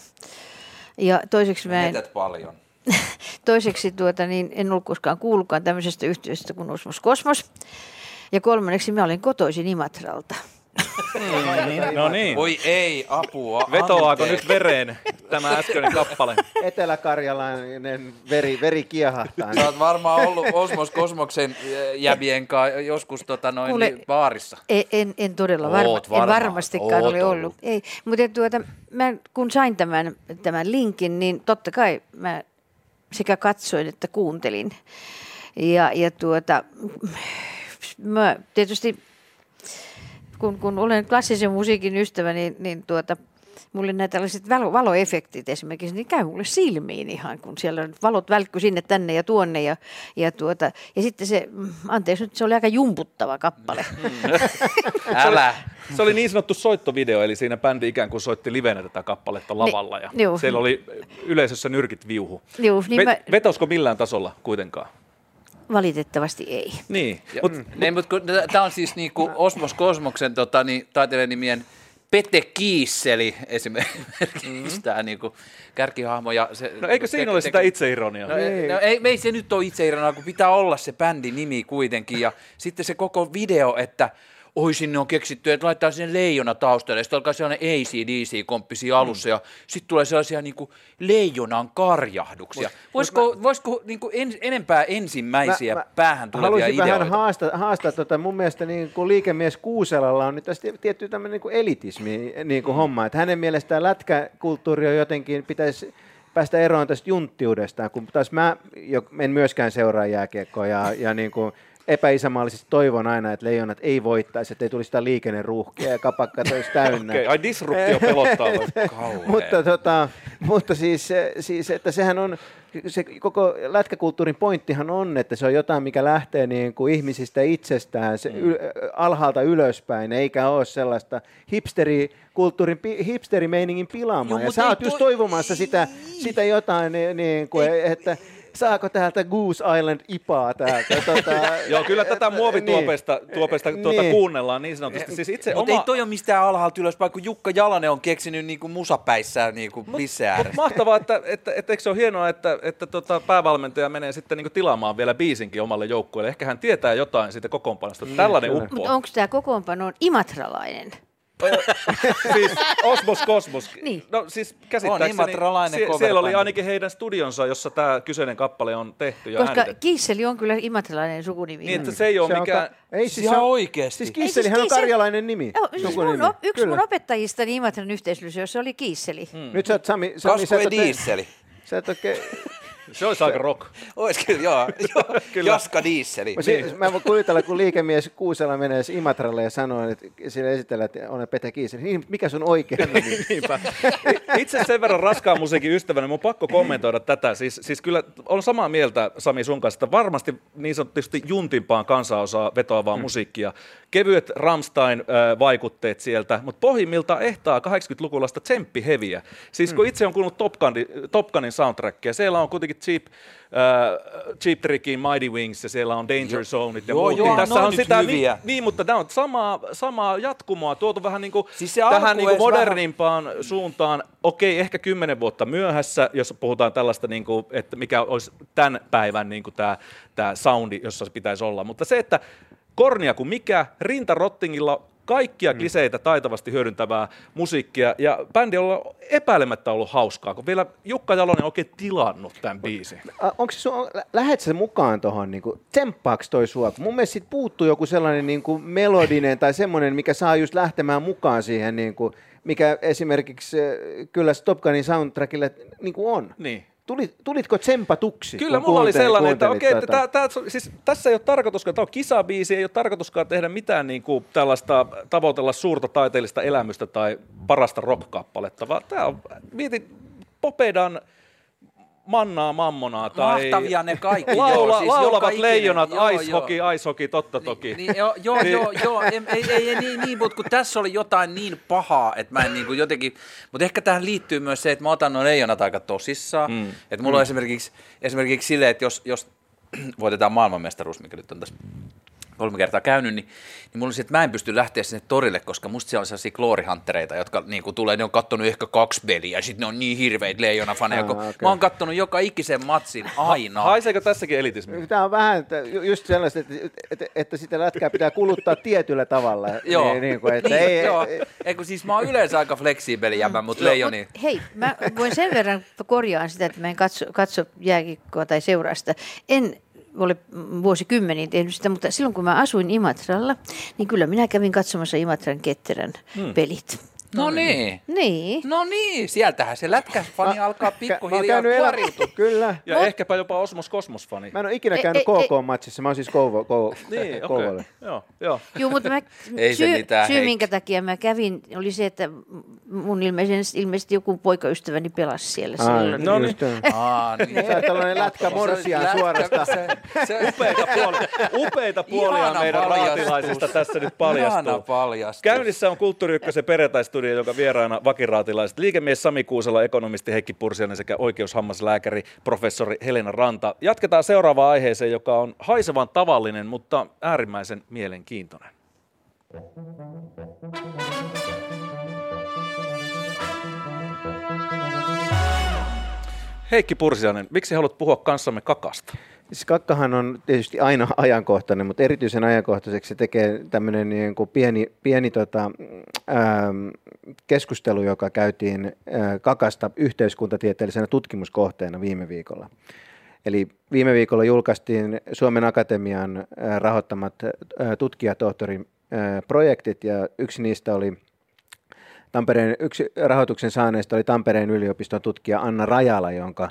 Ja toiseksi mä en... paljon. toiseksi tuota, niin en ollut koskaan kuullutkaan tämmöisestä yhteydestä kuin Osmos Kosmos. Ja kolmanneksi mä olin kotoisin Imatralta. No niin. Voi ei, apua. Vetoaako nyt vereen tämä äskeinen kappale? Etelä-karjalainen veri, veri kiehahtaa. Sä oot varmaan ollut Osmos Kosmoksen jääbien kanssa joskus tota noin Kuule, niin baarissa. En, en, en todella varma, varma, en varmastikaan ole ollut. ollut. Ei, mutta tuota, mä, kun sain tämän, tämän linkin, niin totta kai mä sekä katsoin että kuuntelin. Ja, ja tuota, mä tietysti, kun, kun olen klassisen musiikin ystävä, niin, niin tuota, mulle nämä tällaiset valo, valoefektit esimerkiksi, niin käy mulle silmiin ihan, kun siellä valot välkky sinne, tänne ja tuonne. Ja, ja, tuota, ja sitten se, mm, anteeksi nyt, se oli aika jumputtava kappale. Älä. Se oli niin sanottu soittovideo, eli siinä bändi ikään kuin soitti livenä tätä kappaletta lavalla. Ja niin, siellä oli yleisössä nyrkit viuhu. Juu, niin Ve, mä... Vetosko millään tasolla kuitenkaan? Valitettavasti ei. Niin. Mut, mut, niin, mut, tämä on siis niinku Osmos Kosmoksen tota, niin, taiteilijanimien Pete Kiisseli esimerkiksi mm-hmm. tämä niinku, kärkihahmo. Ja se, no eikö siinä te, ole sitä itseironiaa? No, ei. No, ei, ei se nyt ole itseironiaa, kun pitää olla se bändin nimi kuitenkin. Ja sitten se koko video, että oi sinne on keksitty, että laittaa sinne leijona taustalle, sitten alkaa sellainen ACDC-komppisi alussa, mm. ja sitten tulee sellaisia niin kuin leijonan karjahduksia. Mut, voisiko, mä, voisiko niin kuin en, enempää ensimmäisiä mä, päähän tulevia haluaisin ideoita? vähän haastaa, haastaa tota, mun mielestä niin kuin liikemies Kuuselalla on nyt tässä tietty tämmöinen niin kuin elitismi niin kuin mm. homma, että hänen mielestään lätkäkulttuuri on jotenkin, pitäisi päästä eroon tästä junttiudesta, kun taas mä jo, en myöskään seuraa jääkiekkoa ja, ja niin kuin, epäisämaallisesti toivon aina, että leijonat ei voittaisi, että ei tulisi sitä liikenneruuhkia ja kapakka olisi täynnä. Okei, okay, ai disruptio pelottaa. mutta, tota, mutta siis, siis, että sehän on, se koko lätkäkulttuurin pointtihan on, että se on jotain, mikä lähtee niin kuin ihmisistä itsestään se mm. yl, alhaalta ylöspäin, eikä ole sellaista hipsterikulttuurin, hipsterimeiningin pilaamaa. ja sä oot just toivomassa sitä, sitä jotain, niin, niin kuin, että saako täältä Goose Island ipaa täältä? Tuota, Joo, kyllä tätä muovituopesta niin. tuopesta, tuota, niin. kuunnellaan niin sanotusti. Siis itse Mutta oma... ei toi ole mistään alhaalta ylöspäin, kun Jukka Jalanen on keksinyt niinku musapäissään niinku mut, mut mahtavaa, että, että, että, että eikö se ole hienoa, että, että tota, päävalmentaja menee sitten niinku tilaamaan vielä biisinkin omalle joukkueelle. Ehkä hän tietää jotain siitä kokoonpanosta. Mm, Tällainen uppo. Mutta onko tämä kokoonpano imatralainen? siis Osmos Kosmos. Niin. No siis käsittääkseni sie- siellä oli ainakin heidän studionsa, jossa tämä kyseinen kappale on tehty ja Koska äänitetty. Kiisseli on kyllä imatralainen sukunimi. Niin, että se ei ole se mikään... Ka- ei siis ihan oikeasti. Siis Kiisselihän siis on karjalainen nimi. Joo, siis mun, o, yksi kyllä. mun opettajista Imatran yhteislyseossa oli Kiisseli. Hmm. Nyt sä oot Sami... Sami Kasku ja Diisseli. Sä et oikein... Se olisi aika rock. Ois kyllä, joo. joo. kyllä. Jaska Dieseli. Mä, niin. mä voin kuvitella, kun liikemies Kuusela menee Imatralle ja sanoo, että sille esitellään, että on Pete Kiiseli. Niin, mikä sun oikea nimi? Niinpä. Itse sen verran raskaan musiikin ystävänä, mun pakko kommentoida tätä. Siis, siis kyllä on samaa mieltä Sami sun kanssa, että varmasti niin sanotusti juntimpaan kansanosaa vetoavaa hmm. musiikkia. Kevyet Ramstein-vaikutteet sieltä, mutta pohjimmiltaan ehtaa 80-lukulaista tsemppiheviä. Siis kun hmm. itse on kuullut Top, Gunin, Top Gunin soundtrackia, siellä on kuitenkin Cheap, uh, Cheap Trickin Mighty Wings ja siellä on Danger Zone joo, joo, Tässä on sitä, hyviä. Niin, niin, mutta tämä on samaa, samaa jatkumoa, tuotu vähän niin kuin siis tähän niin kuin modernimpaan vähän... suuntaan. Okei, ehkä kymmenen vuotta myöhässä, jos puhutaan tällaista, niin kuin, että mikä olisi tämän päivän niin kuin tämä, tämä soundi, jossa se pitäisi olla. Mutta se, että kornia kuin mikä, rintarottingilla kaikkia kliseitä taitavasti hyödyntävää musiikkia, ja bändi on epäilemättä ollut hauskaa, kun vielä Jukka Jalonen on oikein tilannut tämän biisin. Onko se, sun, lähet sä mukaan tuohon, niin tsemppaaks toi sua? Mun mielestä sit puuttuu joku sellainen niin kuin melodinen tai semmoinen, mikä saa just lähtemään mukaan siihen, niin kuin, mikä esimerkiksi äh, kyllä Stop Gunin soundtrackille niin kuin on. Niin. Tulit, tulitko tsempatuksi? Kyllä mulla oli sellainen, että okei, okay, tää, tää, siis tässä ei ole tarkoituskaan, tämä on kisabiisi, ei ole tarkoituskaan tehdä mitään niin kuin tällaista, tavoitella suurta taiteellista elämystä tai parasta rock-kappaletta, vaan tämä on, mietin, Popedan Mannaa Mammonaa tai... Mahtavia ne kaikki. Laula, joo, siis laulavat leijonat, ice hockey, ice hockey, totta toki. Niin, joo, joo, niin. joo, joo, ei, ei, ei, ei niin, niin, mutta kun tässä oli jotain niin pahaa, että mä en niin kuin jotenkin, mutta ehkä tähän liittyy myös se, että mä otan nuo leijonat aika tosissaan, mm. että mulla mm. on esimerkiksi, esimerkiksi silleen, että jos, jos voitetaan maailmanmestaruus, mikä nyt on tässä kolme kertaa käynyt, niin, niin mulla on se, että mä en pysty lähteä sinne torille, koska musta siellä on sellaisia kloorihanttereita, jotka niin kuin tulee, ne on kattonut ehkä kaksi peliä, ja sitten ne on niin hirveitä leijonafaneja, kun okay. mä oon kattonut joka ikisen matsin aina. Ha, haiseeko tässäkin elitismi? Tämä on vähän että just sellaista, että, että, että sitä lätkää pitää kuluttaa tietyllä tavalla. joo, niin, niin kuin, että niin, ei, joo. Ei, ei, kun siis mä oon yleensä aika fleksiibeli jämä, mutta leijoni... Mut, hei, mä voin sen verran korjaan sitä, että mä en katso, katso jääkikkoa tai seuraa sitä. En ole vuosikymmeniin tehnyt sitä, mutta silloin kun mä asuin Imatralla, niin kyllä minä kävin katsomassa Imatran ketterän hmm. pelit. No niin. Niin. No niin, sieltähän se lätkäfani alkaa pikkuhiljaa kuoriutua. Kyllä. Ja no. ehkäpä jopa Osmos Kosmos-fani. Mä en ole ikinä käynyt KK-matsissa, mä oon siis Kouvo, Kouvo, niin, okay. Joo, joo. Joo, mutta mä, Ei syy, se mitään, syy minkä takia mä kävin, oli se, että mun ilmeisesti, ilmeisesti joku poikaystäväni pelasi siellä Aa, silloin. No niin. Aa, niin. Sä oot tällainen lätkä morsiaan suorasta. Se, se, upeita puolia, upeita puolia meidän raatilaisista tässä nyt paljastuu. paljastus. Käynnissä on Kulttuuri Ykkösen perjantaistudio, joka vieraana vakiraatilaiset liikemies Sami Kuusela, ekonomisti Heikki Pursianen sekä oikeushammaslääkäri professori Helena Ranta. Jatketaan seuraavaan aiheeseen, joka on haisevan tavallinen, mutta äärimmäisen mielenkiintoinen. Heikki Pursianen, miksi haluat puhua kanssamme kakasta? Siis kakkahan on tietysti aina ajankohtainen, mutta erityisen ajankohtaiseksi se tekee tämmöinen niin kuin pieni, pieni tota, ää, keskustelu, joka käytiin ää, kakasta yhteiskuntatieteellisenä tutkimuskohteena viime viikolla. Eli viime viikolla julkaistiin Suomen Akatemian ää, rahoittamat ää, tutkijatohtorin ää, projektit ja yksi niistä oli Tampereen, yksi rahoituksen saaneista oli Tampereen yliopiston tutkija Anna Rajala, jonka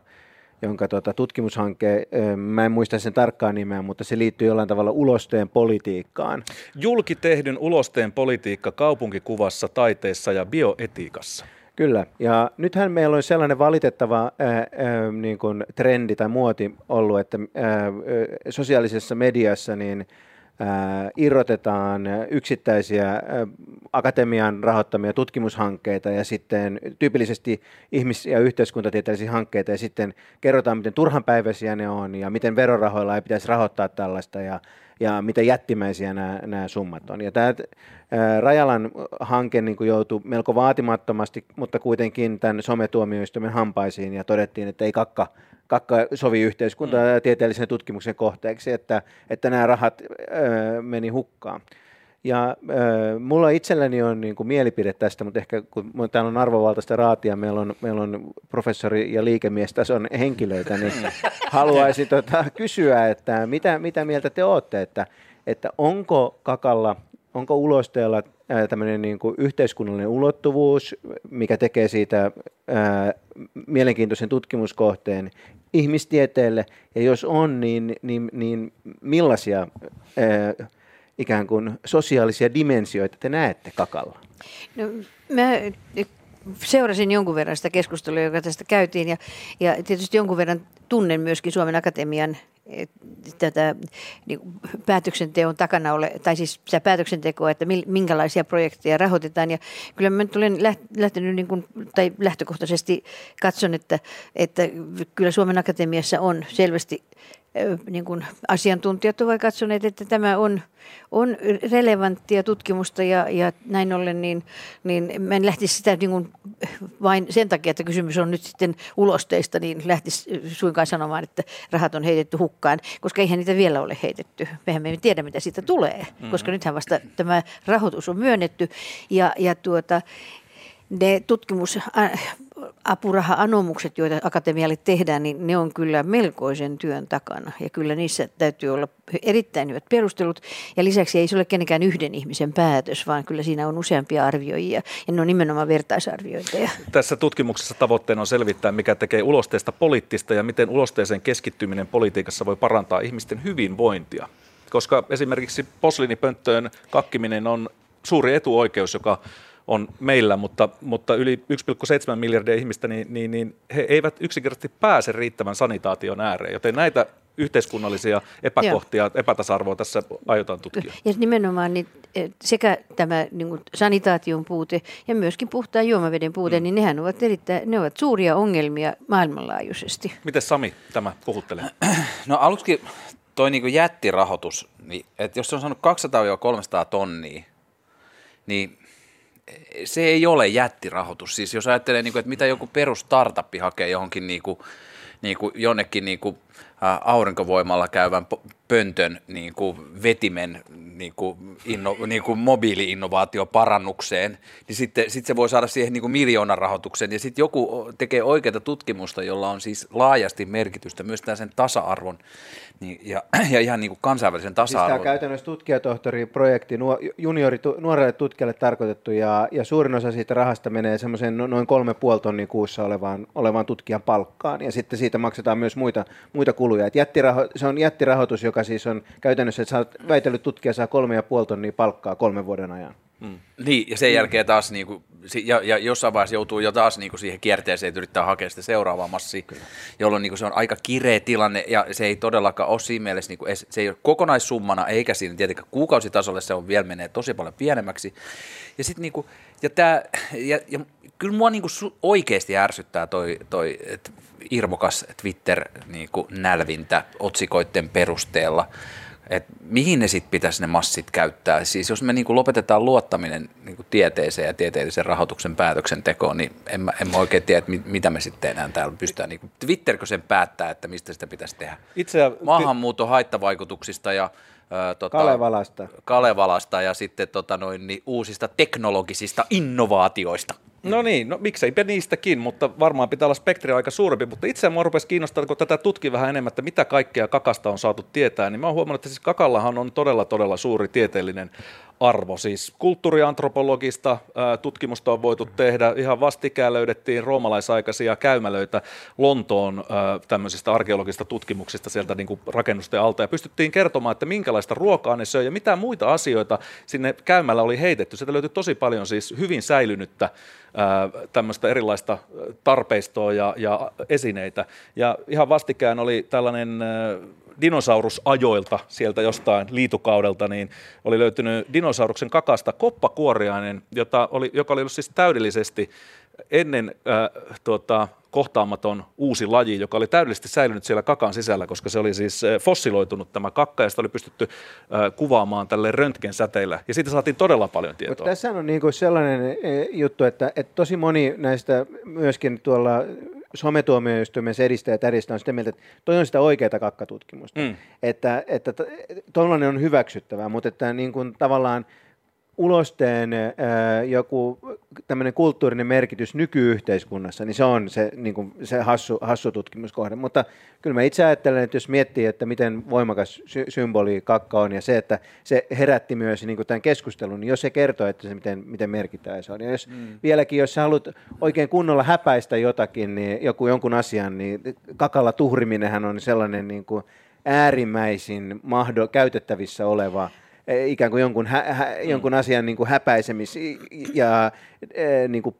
jonka tota, tutkimushanke, mä en muista sen tarkkaan nimeä, mutta se liittyy jollain tavalla ulosteen politiikkaan. Julki tehdyn ulosteen politiikka kaupunkikuvassa, taiteessa ja bioetiikassa. Kyllä, ja nythän meillä on sellainen valitettava ää, ää, niin kuin trendi tai muoti ollut, että ää, sosiaalisessa mediassa niin äh, irrotetaan yksittäisiä äh, akatemian rahoittamia tutkimushankkeita ja sitten tyypillisesti ihmis- ja yhteiskuntatieteellisiä hankkeita ja sitten kerrotaan, miten turhanpäiväisiä ne on ja miten verorahoilla ei pitäisi rahoittaa tällaista ja, ja miten jättimäisiä nämä, nämä summat on. Ja tämä ää, Rajalan hanke niin kuin joutui melko vaatimattomasti, mutta kuitenkin tämän sometuomioistuimen hampaisiin ja todettiin, että ei kakka sovi yhteiskunta- ja tieteellisen tutkimuksen kohteeksi, että, että nämä rahat meni hukkaan. Ja mulla itselläni on niin kuin mielipide tästä, mutta ehkä kun täällä on arvovaltaista raatia, meillä on, meillä on professori- ja liikemiestason henkilöitä, niin haluaisin tota, kysyä, että mitä, mitä mieltä te olette, että, että onko kakalla, onko ulosteella tämmöinen niin kuin yhteiskunnallinen ulottuvuus, mikä tekee siitä ää, mielenkiintoisen tutkimuskohteen ihmistieteelle, ja jos on, niin, niin, niin millaisia ää, ikään kuin sosiaalisia dimensioita te näette kakalla? No, mä seurasin jonkun verran sitä keskustelua, joka tästä käytiin, ja, ja tietysti jonkun verran tunnen myöskin Suomen Akatemian tätä niin päätöksenteon takana ole, tai siis sitä päätöksentekoa, että minkälaisia projekteja rahoitetaan. Ja kyllä mä olen lähtenyt niin kuin, tai lähtökohtaisesti katson, että, että kyllä Suomen Akatemiassa on selvästi niin kuin asiantuntijat ovat katsoneet, että tämä on, on relevanttia tutkimusta ja, ja näin ollen niin, niin mä en lähtisi sitä niin kuin vain sen takia, että kysymys on nyt sitten ulosteista, niin lähtisi suinkaan sanomaan, että rahat on heitetty hukkaan, koska eihän niitä vielä ole heitetty. Mehän me emme tiedä, mitä siitä tulee, mm-hmm. koska nythän vasta tämä rahoitus on myönnetty ja, ja tuota, ne tutkimus apuraha-anomukset, joita akatemialle tehdään, niin ne on kyllä melkoisen työn takana. Ja kyllä niissä täytyy olla erittäin hyvät perustelut. Ja lisäksi ei se ole kenenkään yhden ihmisen päätös, vaan kyllä siinä on useampia arvioijia. Ja ne on nimenomaan vertaisarviointeja. Tässä tutkimuksessa tavoitteena on selvittää, mikä tekee ulosteesta poliittista ja miten ulosteeseen keskittyminen politiikassa voi parantaa ihmisten hyvinvointia. Koska esimerkiksi posliinipönttöön kakkiminen on suuri etuoikeus, joka on meillä, mutta, mutta yli 1,7 miljardia ihmistä, niin, niin, niin he eivät yksinkertaisesti pääse riittävän sanitaation ääreen, joten näitä yhteiskunnallisia epäkohtia, Joo. epätasa-arvoa tässä aiotaan tutkia. Ja nimenomaan niin e, sekä tämä niin kuin sanitaation puute ja myöskin puhtaan juomaveden puute, mm. niin nehän ovat, erittäin, ne ovat suuria ongelmia maailmanlaajuisesti. Miten Sami tämä puhuttelee? No aluksi toi niin jättirahoitus, niin, että jos se on saanut 200-300 tonnia, niin se ei ole jättirahoitus. Siis jos ajattelee, niin kuin, että mitä joku perus startuppi hakee johonkin niin kuin, niin kuin jonnekin niin kuin, aurinkovoimalla käyvän pöntön niin kuin vetimen niin kuin inno, niin kuin mobiili-innovaatioparannukseen, niin sitten sit se voi saada siihen niin kuin miljoonan rahoituksen. Ja sitten joku tekee oikeaa tutkimusta, jolla on siis laajasti merkitystä myös sen tasa-arvon niin, ja, ja ihan niin kuin kansainvälisen tasa-arvon. Siis tämä käytännössä tutkijatohtori-projekti juniori, nuorelle tutkijalle tarkoitettu ja, ja suurin osa siitä rahasta menee semmoisen no, noin kolme puoli tonnia kuussa olevaan, olevaan tutkijan palkkaan ja sitten siitä maksetaan myös muita, muita kuluja. Et jättiraho, se on jättirahoitus, joka siis on käytännössä, että väitellyt tutkija saa kolme ja puoli tonnia palkkaa kolmen vuoden ajan. Mm. Niin, ja sen jälkeen taas, niin kuin, ja, ja jossain vaiheessa joutuu jo taas niin kuin siihen kierteeseen, että yrittää hakea sitä seuraavaa massia, Kyllä. jolloin niin kuin se on aika kireä tilanne, ja se ei todellakaan ole siinä mielessä, niin kuin, se ei ole kokonaissummana, eikä siinä tietenkään kuukausitasolle, se on vielä menee tosi paljon pienemmäksi. Ja sitten niin kuin, ja, tää, ja, ja kyllä mua niin kuin oikeasti ärsyttää toi, toi et irvokas Twitter-nälvintä niin otsikoiden perusteella, että mihin ne sitten pitäisi ne massit käyttää. Siis jos me niin kuin lopetetaan luottaminen niin kuin tieteeseen ja tieteellisen rahoituksen päätöksentekoon, niin en mä, en mä oikein tiedä, että mitä me sitten enää täällä pystytään. Niin kuin, Twitterkö sen päättää, että mistä sitä pitäisi tehdä? Itse, Maahanmuuton haittavaikutuksista ja Ää, tota, Kalevalasta. Kalevalasta ja sitten tota noin, niin uusista teknologisista innovaatioista. No niin, no mikseipä niistäkin, mutta varmaan pitää olla spektri aika suurempi. Mutta itse mua rupesi kiinnostaa, kun tätä tutki vähän enemmän, että mitä kaikkea kakasta on saatu tietää, niin mä oon huomannut, että siis kakallahan on todella, todella suuri tieteellinen arvo. Siis kulttuuriantropologista tutkimusta on voitu tehdä. Ihan vastikään löydettiin roomalaisaikaisia käymälöitä Lontoon tämmöisistä arkeologisista tutkimuksista sieltä niin kuin rakennusten alta. Ja pystyttiin kertomaan, että minkälaista ruokaa ne söi ja mitä muita asioita sinne käymällä oli heitetty. Sieltä löytyi tosi paljon siis hyvin säilynyttä tämmöistä erilaista tarpeistoa ja, ja esineitä. Ja ihan vastikään oli tällainen dinosaurusajoilta sieltä jostain liitukaudelta, niin oli löytynyt dinosauruksen kakasta koppakuoriainen, jota oli, joka oli ollut siis täydellisesti ennen äh, tuota, kohtaamaton uusi laji, joka oli täydellisesti säilynyt siellä kakan sisällä, koska se oli siis fossiloitunut tämä kakka ja sitä oli pystytty äh, kuvaamaan tälle röntgensäteillä. Ja siitä saatiin todella paljon tietoa. Mutta tässä on niin kuin sellainen juttu, että, että tosi moni näistä myöskin tuolla sometuomioistuimen edistäjät järjestö on sitä mieltä, että toi on sitä oikeaa kakkatutkimusta. Mm. Että, että tuollainen on hyväksyttävää, mutta että niin kuin tavallaan ulosteen ää, joku tämmöinen kulttuurinen merkitys nykyyhteiskunnassa, niin se on se, niin kuin se hassu, hassu tutkimuskohde. Mutta kyllä mä itse ajattelen, että jos miettii, että miten voimakas sy- symboli kakka on ja se, että se herätti myös niin kuin tämän keskustelun, niin jos se kertoo, että se miten, miten merkittävä se on. Ja jos mm. vieläkin, jos sä haluat oikein kunnolla häpäistä jotakin, niin joku jonkun asian, niin kakalla tuhriminenhän on sellainen niin kuin äärimmäisin mahdo, käytettävissä oleva – ikään kuin jonkun, hä, hä, mm. jonkun asian niin kuin häpäisemis ja eh, niin kuin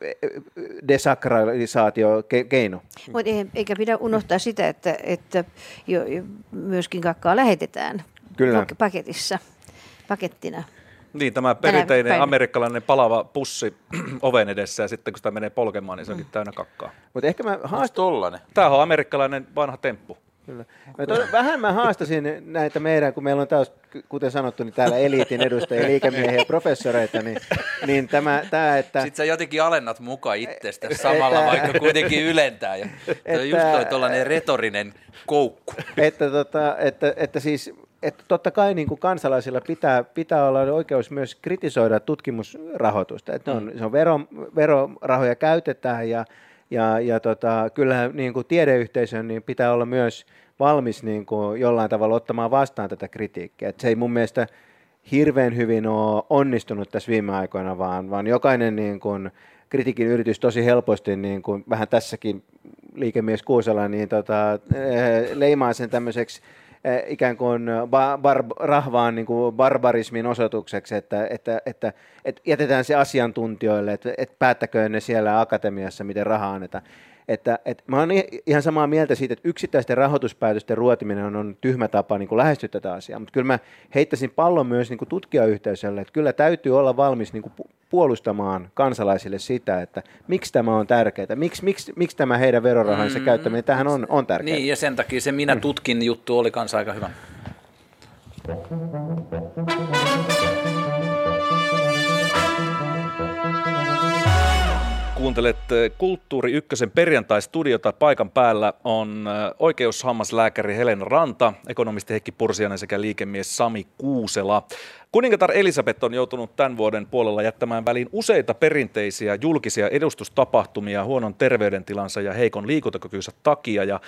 eh, desakralisaatio-keino. Mutta eikä pidä unohtaa sitä, että, että jo, jo myöskin kakkaa lähetetään Kyllä. paketissa, pakettina. Niin, tämä perinteinen amerikkalainen palava pussi oven edessä ja sitten kun sitä menee polkemaan, niin se onkin mm. täynnä kakkaa. Mutta ehkä mä haastan... Tämä on amerikkalainen vanha temppu. Kyllä. Mä to, vähän mä haastasin näitä meidän, kun meillä on taas, kuten sanottu, niin täällä eliitin edustajia, liikemiehiä ja professoreita, niin, niin tämä, tämä, että... Sitten sä jotenkin alennat mukaan itsestä samalla, että, vaikka kuitenkin ylentää. Ja, että, just toi retorinen koukku. Että, tota, että, että siis että totta kai niin kuin kansalaisilla pitää, pitää olla oikeus myös kritisoida tutkimusrahoitusta. Että on, se on vero, verorahoja käytetään ja, ja, ja tota, kyllähän niin kuin tiedeyhteisön niin pitää olla myös valmis niin kuin jollain tavalla ottamaan vastaan tätä kritiikkiä. Että se ei mun mielestä hirveän hyvin ole onnistunut tässä viime aikoina, vaan, vaan jokainen niin kuin kritiikin yritys tosi helposti, niin kuin vähän tässäkin liikemies Kuusela, niin tota, eh, leimaa sen tämmöiseksi ikään kuin bar, rahvaan niin kuin barbarismin osoitukseksi, että, että, että, että jätetään se asiantuntijoille, että, että päättäköön ne siellä akatemiassa, miten rahaa annetaan. Että, että mä olen ihan samaa mieltä siitä, että yksittäisten rahoituspäätösten ruotiminen on, on tyhmä tapa niin kuin lähestyä tätä asiaa, mutta kyllä mä heittäisin pallon myös niin kuin tutkijayhteisölle, että kyllä täytyy olla valmis niin kuin puolustamaan kansalaisille sitä, että miksi tämä on tärkeää, miksi, miksi, miksi tämä heidän verorahansa mm, käyttäminen tähän on, on tärkeää. Niin, ja sen takia se minä tutkin juttu oli kanssa aika hyvä. Kuuntelet eh, Kulttuuri Ykkösen perjantai-studiota. Paikan päällä on eh, oikeushammaslääkäri Helena Ranta, ekonomisti Heikki Pursianen sekä liikemies Sami Kuusela. Kuningatar Elisabeth on joutunut tämän vuoden puolella jättämään väliin useita perinteisiä julkisia edustustapahtumia huonon terveydentilansa ja heikon liikuntakykynsä takia. Ja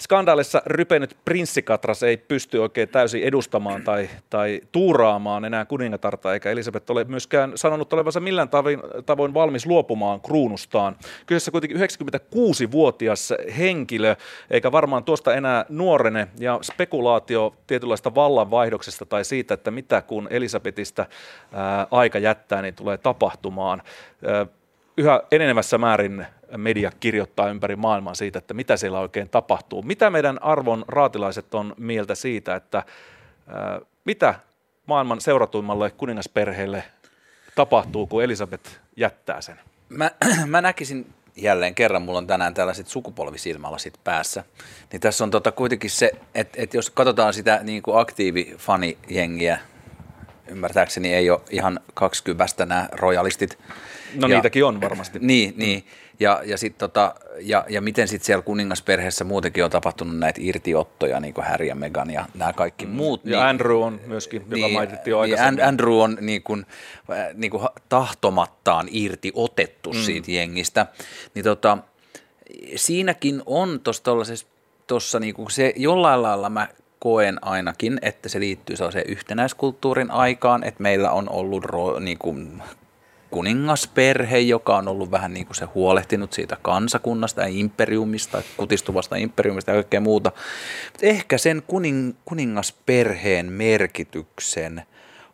skandaalissa rypenyt prinssikatras ei pysty oikein täysin edustamaan tai, tai tuuraamaan enää kuningatarta, eikä Elisabeth ole myöskään sanonut olevansa millään tavoin, tavoin valmis luopumaan kruunustaan. Kyseessä kuitenkin 96-vuotias henkilö, eikä varmaan tuosta enää nuorene, ja spekulaatio tietynlaista vallanvaihdoksesta tai siitä, että mitä kun Elisabetista ää, aika jättää, niin tulee tapahtumaan. Ää, yhä enenevässä määrin media kirjoittaa ympäri maailmaa siitä, että mitä siellä oikein tapahtuu. Mitä meidän arvon raatilaiset on mieltä siitä, että ää, mitä maailman seuratuimmalle kuningasperheelle tapahtuu, kun Elisabeth jättää sen? Mä, mä näkisin jälleen kerran, mulla on tänään tällaiset sukupolvisilmälasit päässä, niin tässä on tota kuitenkin se, että, että jos katsotaan sitä niin kuin aktiivifanijengiä, ymmärtääkseni ei ole ihan kaksikyvästä nämä rojalistit. No ja, niitäkin on varmasti. Niin, niin. Ja, ja, sit tota, ja, ja miten sitten siellä kuningasperheessä muutenkin on tapahtunut näitä irtiottoja, niin kuin Harry ja Meghan ja nämä kaikki mm. muut. Ja niin, Andrew on myöskin, niin, joka mainittiin jo niin Andrew on niin kuin, äh, niin kuin tahtomattaan irti otettu mm. siitä jengistä. Niin tota, siinäkin on tuossa niin kuin se jollain lailla mä koen ainakin, että se liittyy sellaiseen yhtenäiskulttuurin aikaan, että meillä on ollut ro, niin kuin kuningasperhe, joka on ollut vähän niin kuin se huolehtinut siitä kansakunnasta ja imperiumista, kutistuvasta imperiumista ja kaikkea muuta. Mutta ehkä sen kuning, kuningasperheen merkityksen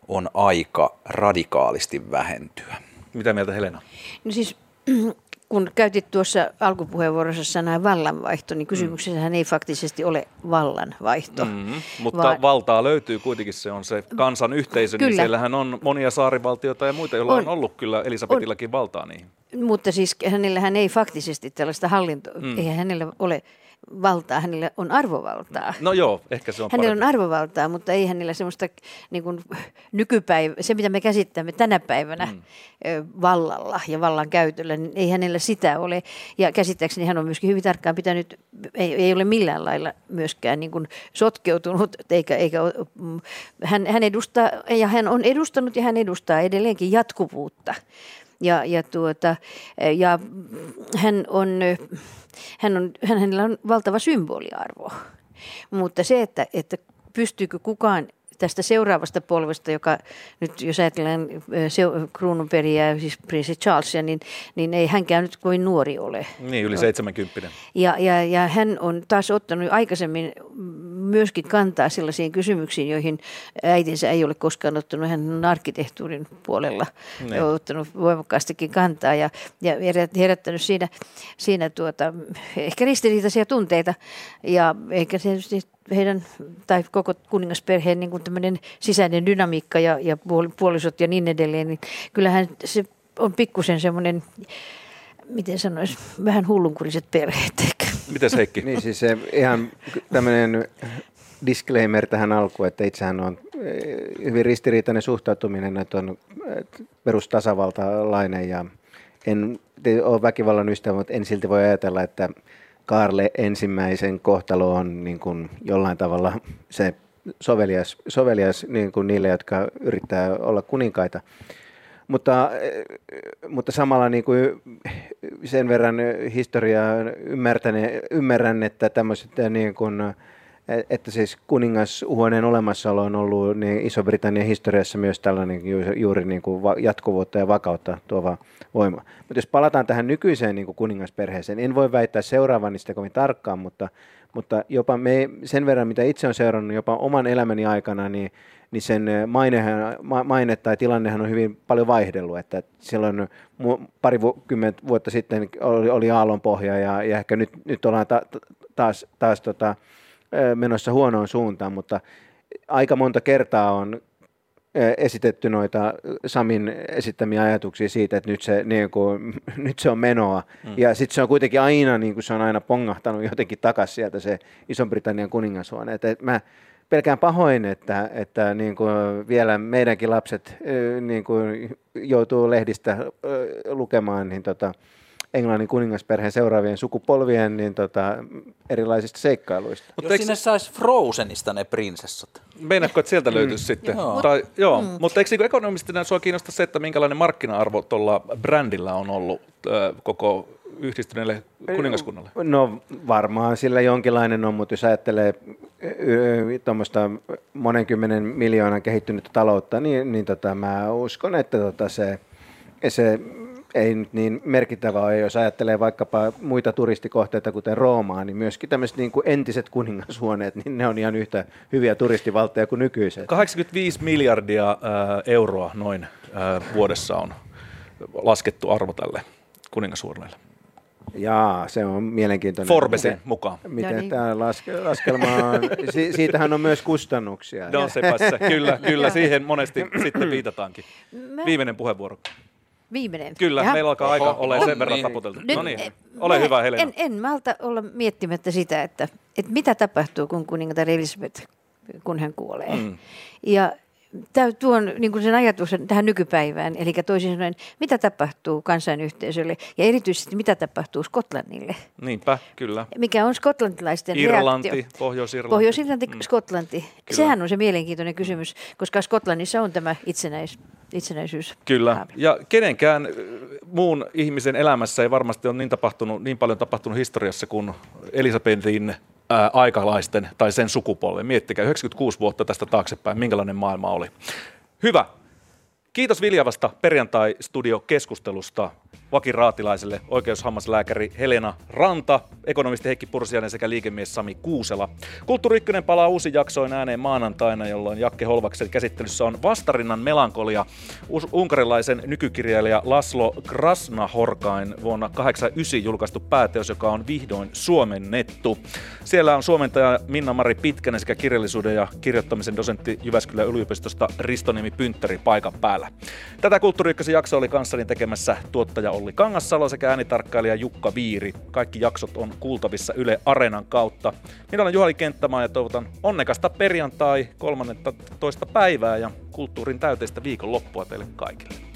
on aika radikaalisti vähentyä. Mitä mieltä Helena? No siis kun käytit tuossa alkupuheenvuorossa sanaa vallanvaihto, niin kysymyksessähän ei faktisesti ole vallanvaihto. Mm-hmm, mutta vaan, valtaa löytyy kuitenkin, se on se kansan yhteisö, niin kyllä. niin siellähän on monia saarivaltioita ja muita, joilla on, on ollut kyllä Elisabetillakin on, valtaa niihin. Mutta siis hänellähän ei faktisesti tällaista hallintoa, mm. eihän hänellä ole valtaa, hänellä on arvovaltaa. No joo, ehkä se on Hänellä parempi. on arvovaltaa, mutta ei hänellä semmoista niin kuin nykypäivä, se mitä me käsittämme tänä päivänä mm. vallalla ja vallan käytöllä, niin ei hänellä sitä ole. Ja käsittääkseni hän on myöskin hyvin tarkkaan pitänyt, ei, ei ole millään lailla myöskään niin kuin sotkeutunut, eikä, eikä mm, hän, hän edustaa, ja hän on edustanut ja hän edustaa edelleenkin jatkuvuutta. Ja, ja, tuota, ja hän on hän on, hänellä on valtava symboliarvo. Mutta se, että, että pystyykö kukaan tästä seuraavasta polvesta, joka nyt jos ajatellaan kruununperiä, siis prinssi Charlesia, niin, niin ei hänkään nyt kovin nuori ole. Niin, yli 70. Ja, ja, ja hän on taas ottanut aikaisemmin myöskin kantaa sellaisiin kysymyksiin, joihin äitinsä ei ole koskaan ottanut. Hän on arkkitehtuurin puolella ne. ottanut voimakkaastikin kantaa ja, ja herättänyt siinä, siinä tuota, ehkä ristiriitaisia tunteita. Ja ehkä tietysti heidän tai koko kuningasperheen niin kuin sisäinen dynamiikka ja, ja puolisot ja niin edelleen, niin kyllähän se on pikkusen semmoinen, miten sanoisi, vähän hullunkuriset perheet. Mites Heikki? Niin siis se ihan tämmöinen disclaimer tähän alkuun, että itsehän on eh, hyvin ristiriitainen suhtautuminen, että on eh, perustasavaltalainen ja en ole väkivallan ystävä, mutta en silti voi ajatella, että Kaarle ensimmäisen kohtalo on niin kuin jollain tavalla se sovelias, sovelias niin kuin niille, jotka yrittää olla kuninkaita. Mutta, mutta samalla niin kuin sen verran historiaa ymmärrän, että tämmöiset niin kuin, että siis kuningashuoneen olemassaolo on ollut niin Iso-Britannian historiassa myös tällainen juuri niin kuin jatkuvuutta ja vakautta tuova voima. Mutta jos palataan tähän nykyiseen niin kuin kuningasperheeseen, en voi väittää seuraavan sitä kovin tarkkaan, mutta, mutta jopa me, sen verran, mitä itse on seurannut jopa oman elämäni aikana, niin, niin sen mainehan, maine tai tilannehan on hyvin paljon vaihdellut. Että silloin pari kymmentä vuotta sitten oli, oli aallonpohja ja, ja ehkä nyt, nyt ollaan ta, taas, taas tota, menossa huonoon suuntaan, mutta aika monta kertaa on esitetty noita Samin esittämiä ajatuksia siitä, että nyt se, niin kuin, nyt se on menoa. Mm. Ja sitten se on kuitenkin aina, niin kuin se on aina pongahtanut jotenkin takaisin sieltä se Ison-Britannian kuningashuone. Että mä pelkään pahoin, että, että niin kuin vielä meidänkin lapset niin kuin joutuu lehdistä lukemaan, niin tota, Englannin kuningasperheen seuraavien sukupolvien niin tota, erilaisista seikkailuista. Mutta Jos sinne saisi Frozenista ne prinsessat. Meinaatko, että sieltä löytyisi mm. sitten? Joo. Tai, joo. Mm. Mutta eikö niin ekonomistina sinua kiinnosta se, että minkälainen markkina-arvo tuolla brändillä on ollut äh, koko yhdistyneelle kuningaskunnalle? No varmaan sillä jonkinlainen on, mutta jos ajattelee tuommoista monenkymmenen miljoonan kehittynyttä taloutta, niin, niin tota, mä uskon, että tota se, se ei nyt niin merkittävä ole, jos ajattelee vaikkapa muita turistikohteita, kuten Roomaa, niin myöskin tämmöiset niin kuin entiset kuningashuoneet, niin ne on ihan yhtä hyviä turistivaltteja kuin nykyiset. 85 miljardia äh, euroa noin äh, vuodessa on laskettu arvo tälle kuningashuoneelle. Jaa, se on mielenkiintoinen. Forbesin miten, mukaan. Miten no niin. tämä laske, laskelma on, si, siitähän on myös kustannuksia. No sepä se, kyllä, kyllä, siihen monesti sitten viitataankin. Viimeinen puheenvuoro. Viimeinen. Kyllä, Jaha. meillä alkaa aika olla sen verran niin. taputeltu. No niin, ole hyvä Helena. En, en malta olla miettimättä sitä, että, että mitä tapahtuu, kun kuningatar Elisabeth, kun hän kuolee. Mm. Ja tuon niin kuin sen ajatuksen tähän nykypäivään, eli toisin sanoen, mitä tapahtuu kansainyhteisölle ja erityisesti mitä tapahtuu Skotlannille. Niinpä, kyllä. Mikä on skotlantilaisten Irlanti, reaktio. Pohjois-Irlanti. Pohjois-Irlanti, mm. Skotlanti. Kyllä. Sehän on se mielenkiintoinen kysymys, koska Skotlannissa on tämä itsenäis, itsenäisyys. Kyllä, ja kenenkään muun ihmisen elämässä ei varmasti ole niin, tapahtunut, niin paljon tapahtunut historiassa kuin Elisabetin ää, aikalaisten tai sen sukupolven. Miettikää 96 vuotta tästä taaksepäin, minkälainen maailma oli. Hyvä. Kiitos Viljavasta perjantai-studio-keskustelusta Vaki Raatilaiselle, oikeushammaslääkäri Helena Ranta, ekonomisti Heikki Pursiainen sekä liikemies Sami Kuusela. Kulttuuri Ykkönen palaa uusi jaksoin ääneen maanantaina, jolloin Jakke Holvaksen käsittelyssä on Vastarinnan melankolia unkarilaisen nykykirjailija Laslo Krasnahorkain vuonna 1989 julkaistu pääteos, joka on vihdoin suomennettu. Siellä on suomentaja Minna-Mari Pitkänen sekä kirjallisuuden ja kirjoittamisen dosentti Jyväskylän yliopistosta Ristoniemi Pynttäri paikan päällä. Tätä Kulttuuri jakso oli kanssani tekemässä tuottaja Olli Kangassalo sekä äänitarkkailija Jukka Viiri. Kaikki jaksot on kuultavissa Yle Areenan kautta. Minä olen Juhali Kenttämaa ja toivotan onnekasta perjantai 13. päivää ja kulttuurin täyteistä viikonloppua teille kaikille.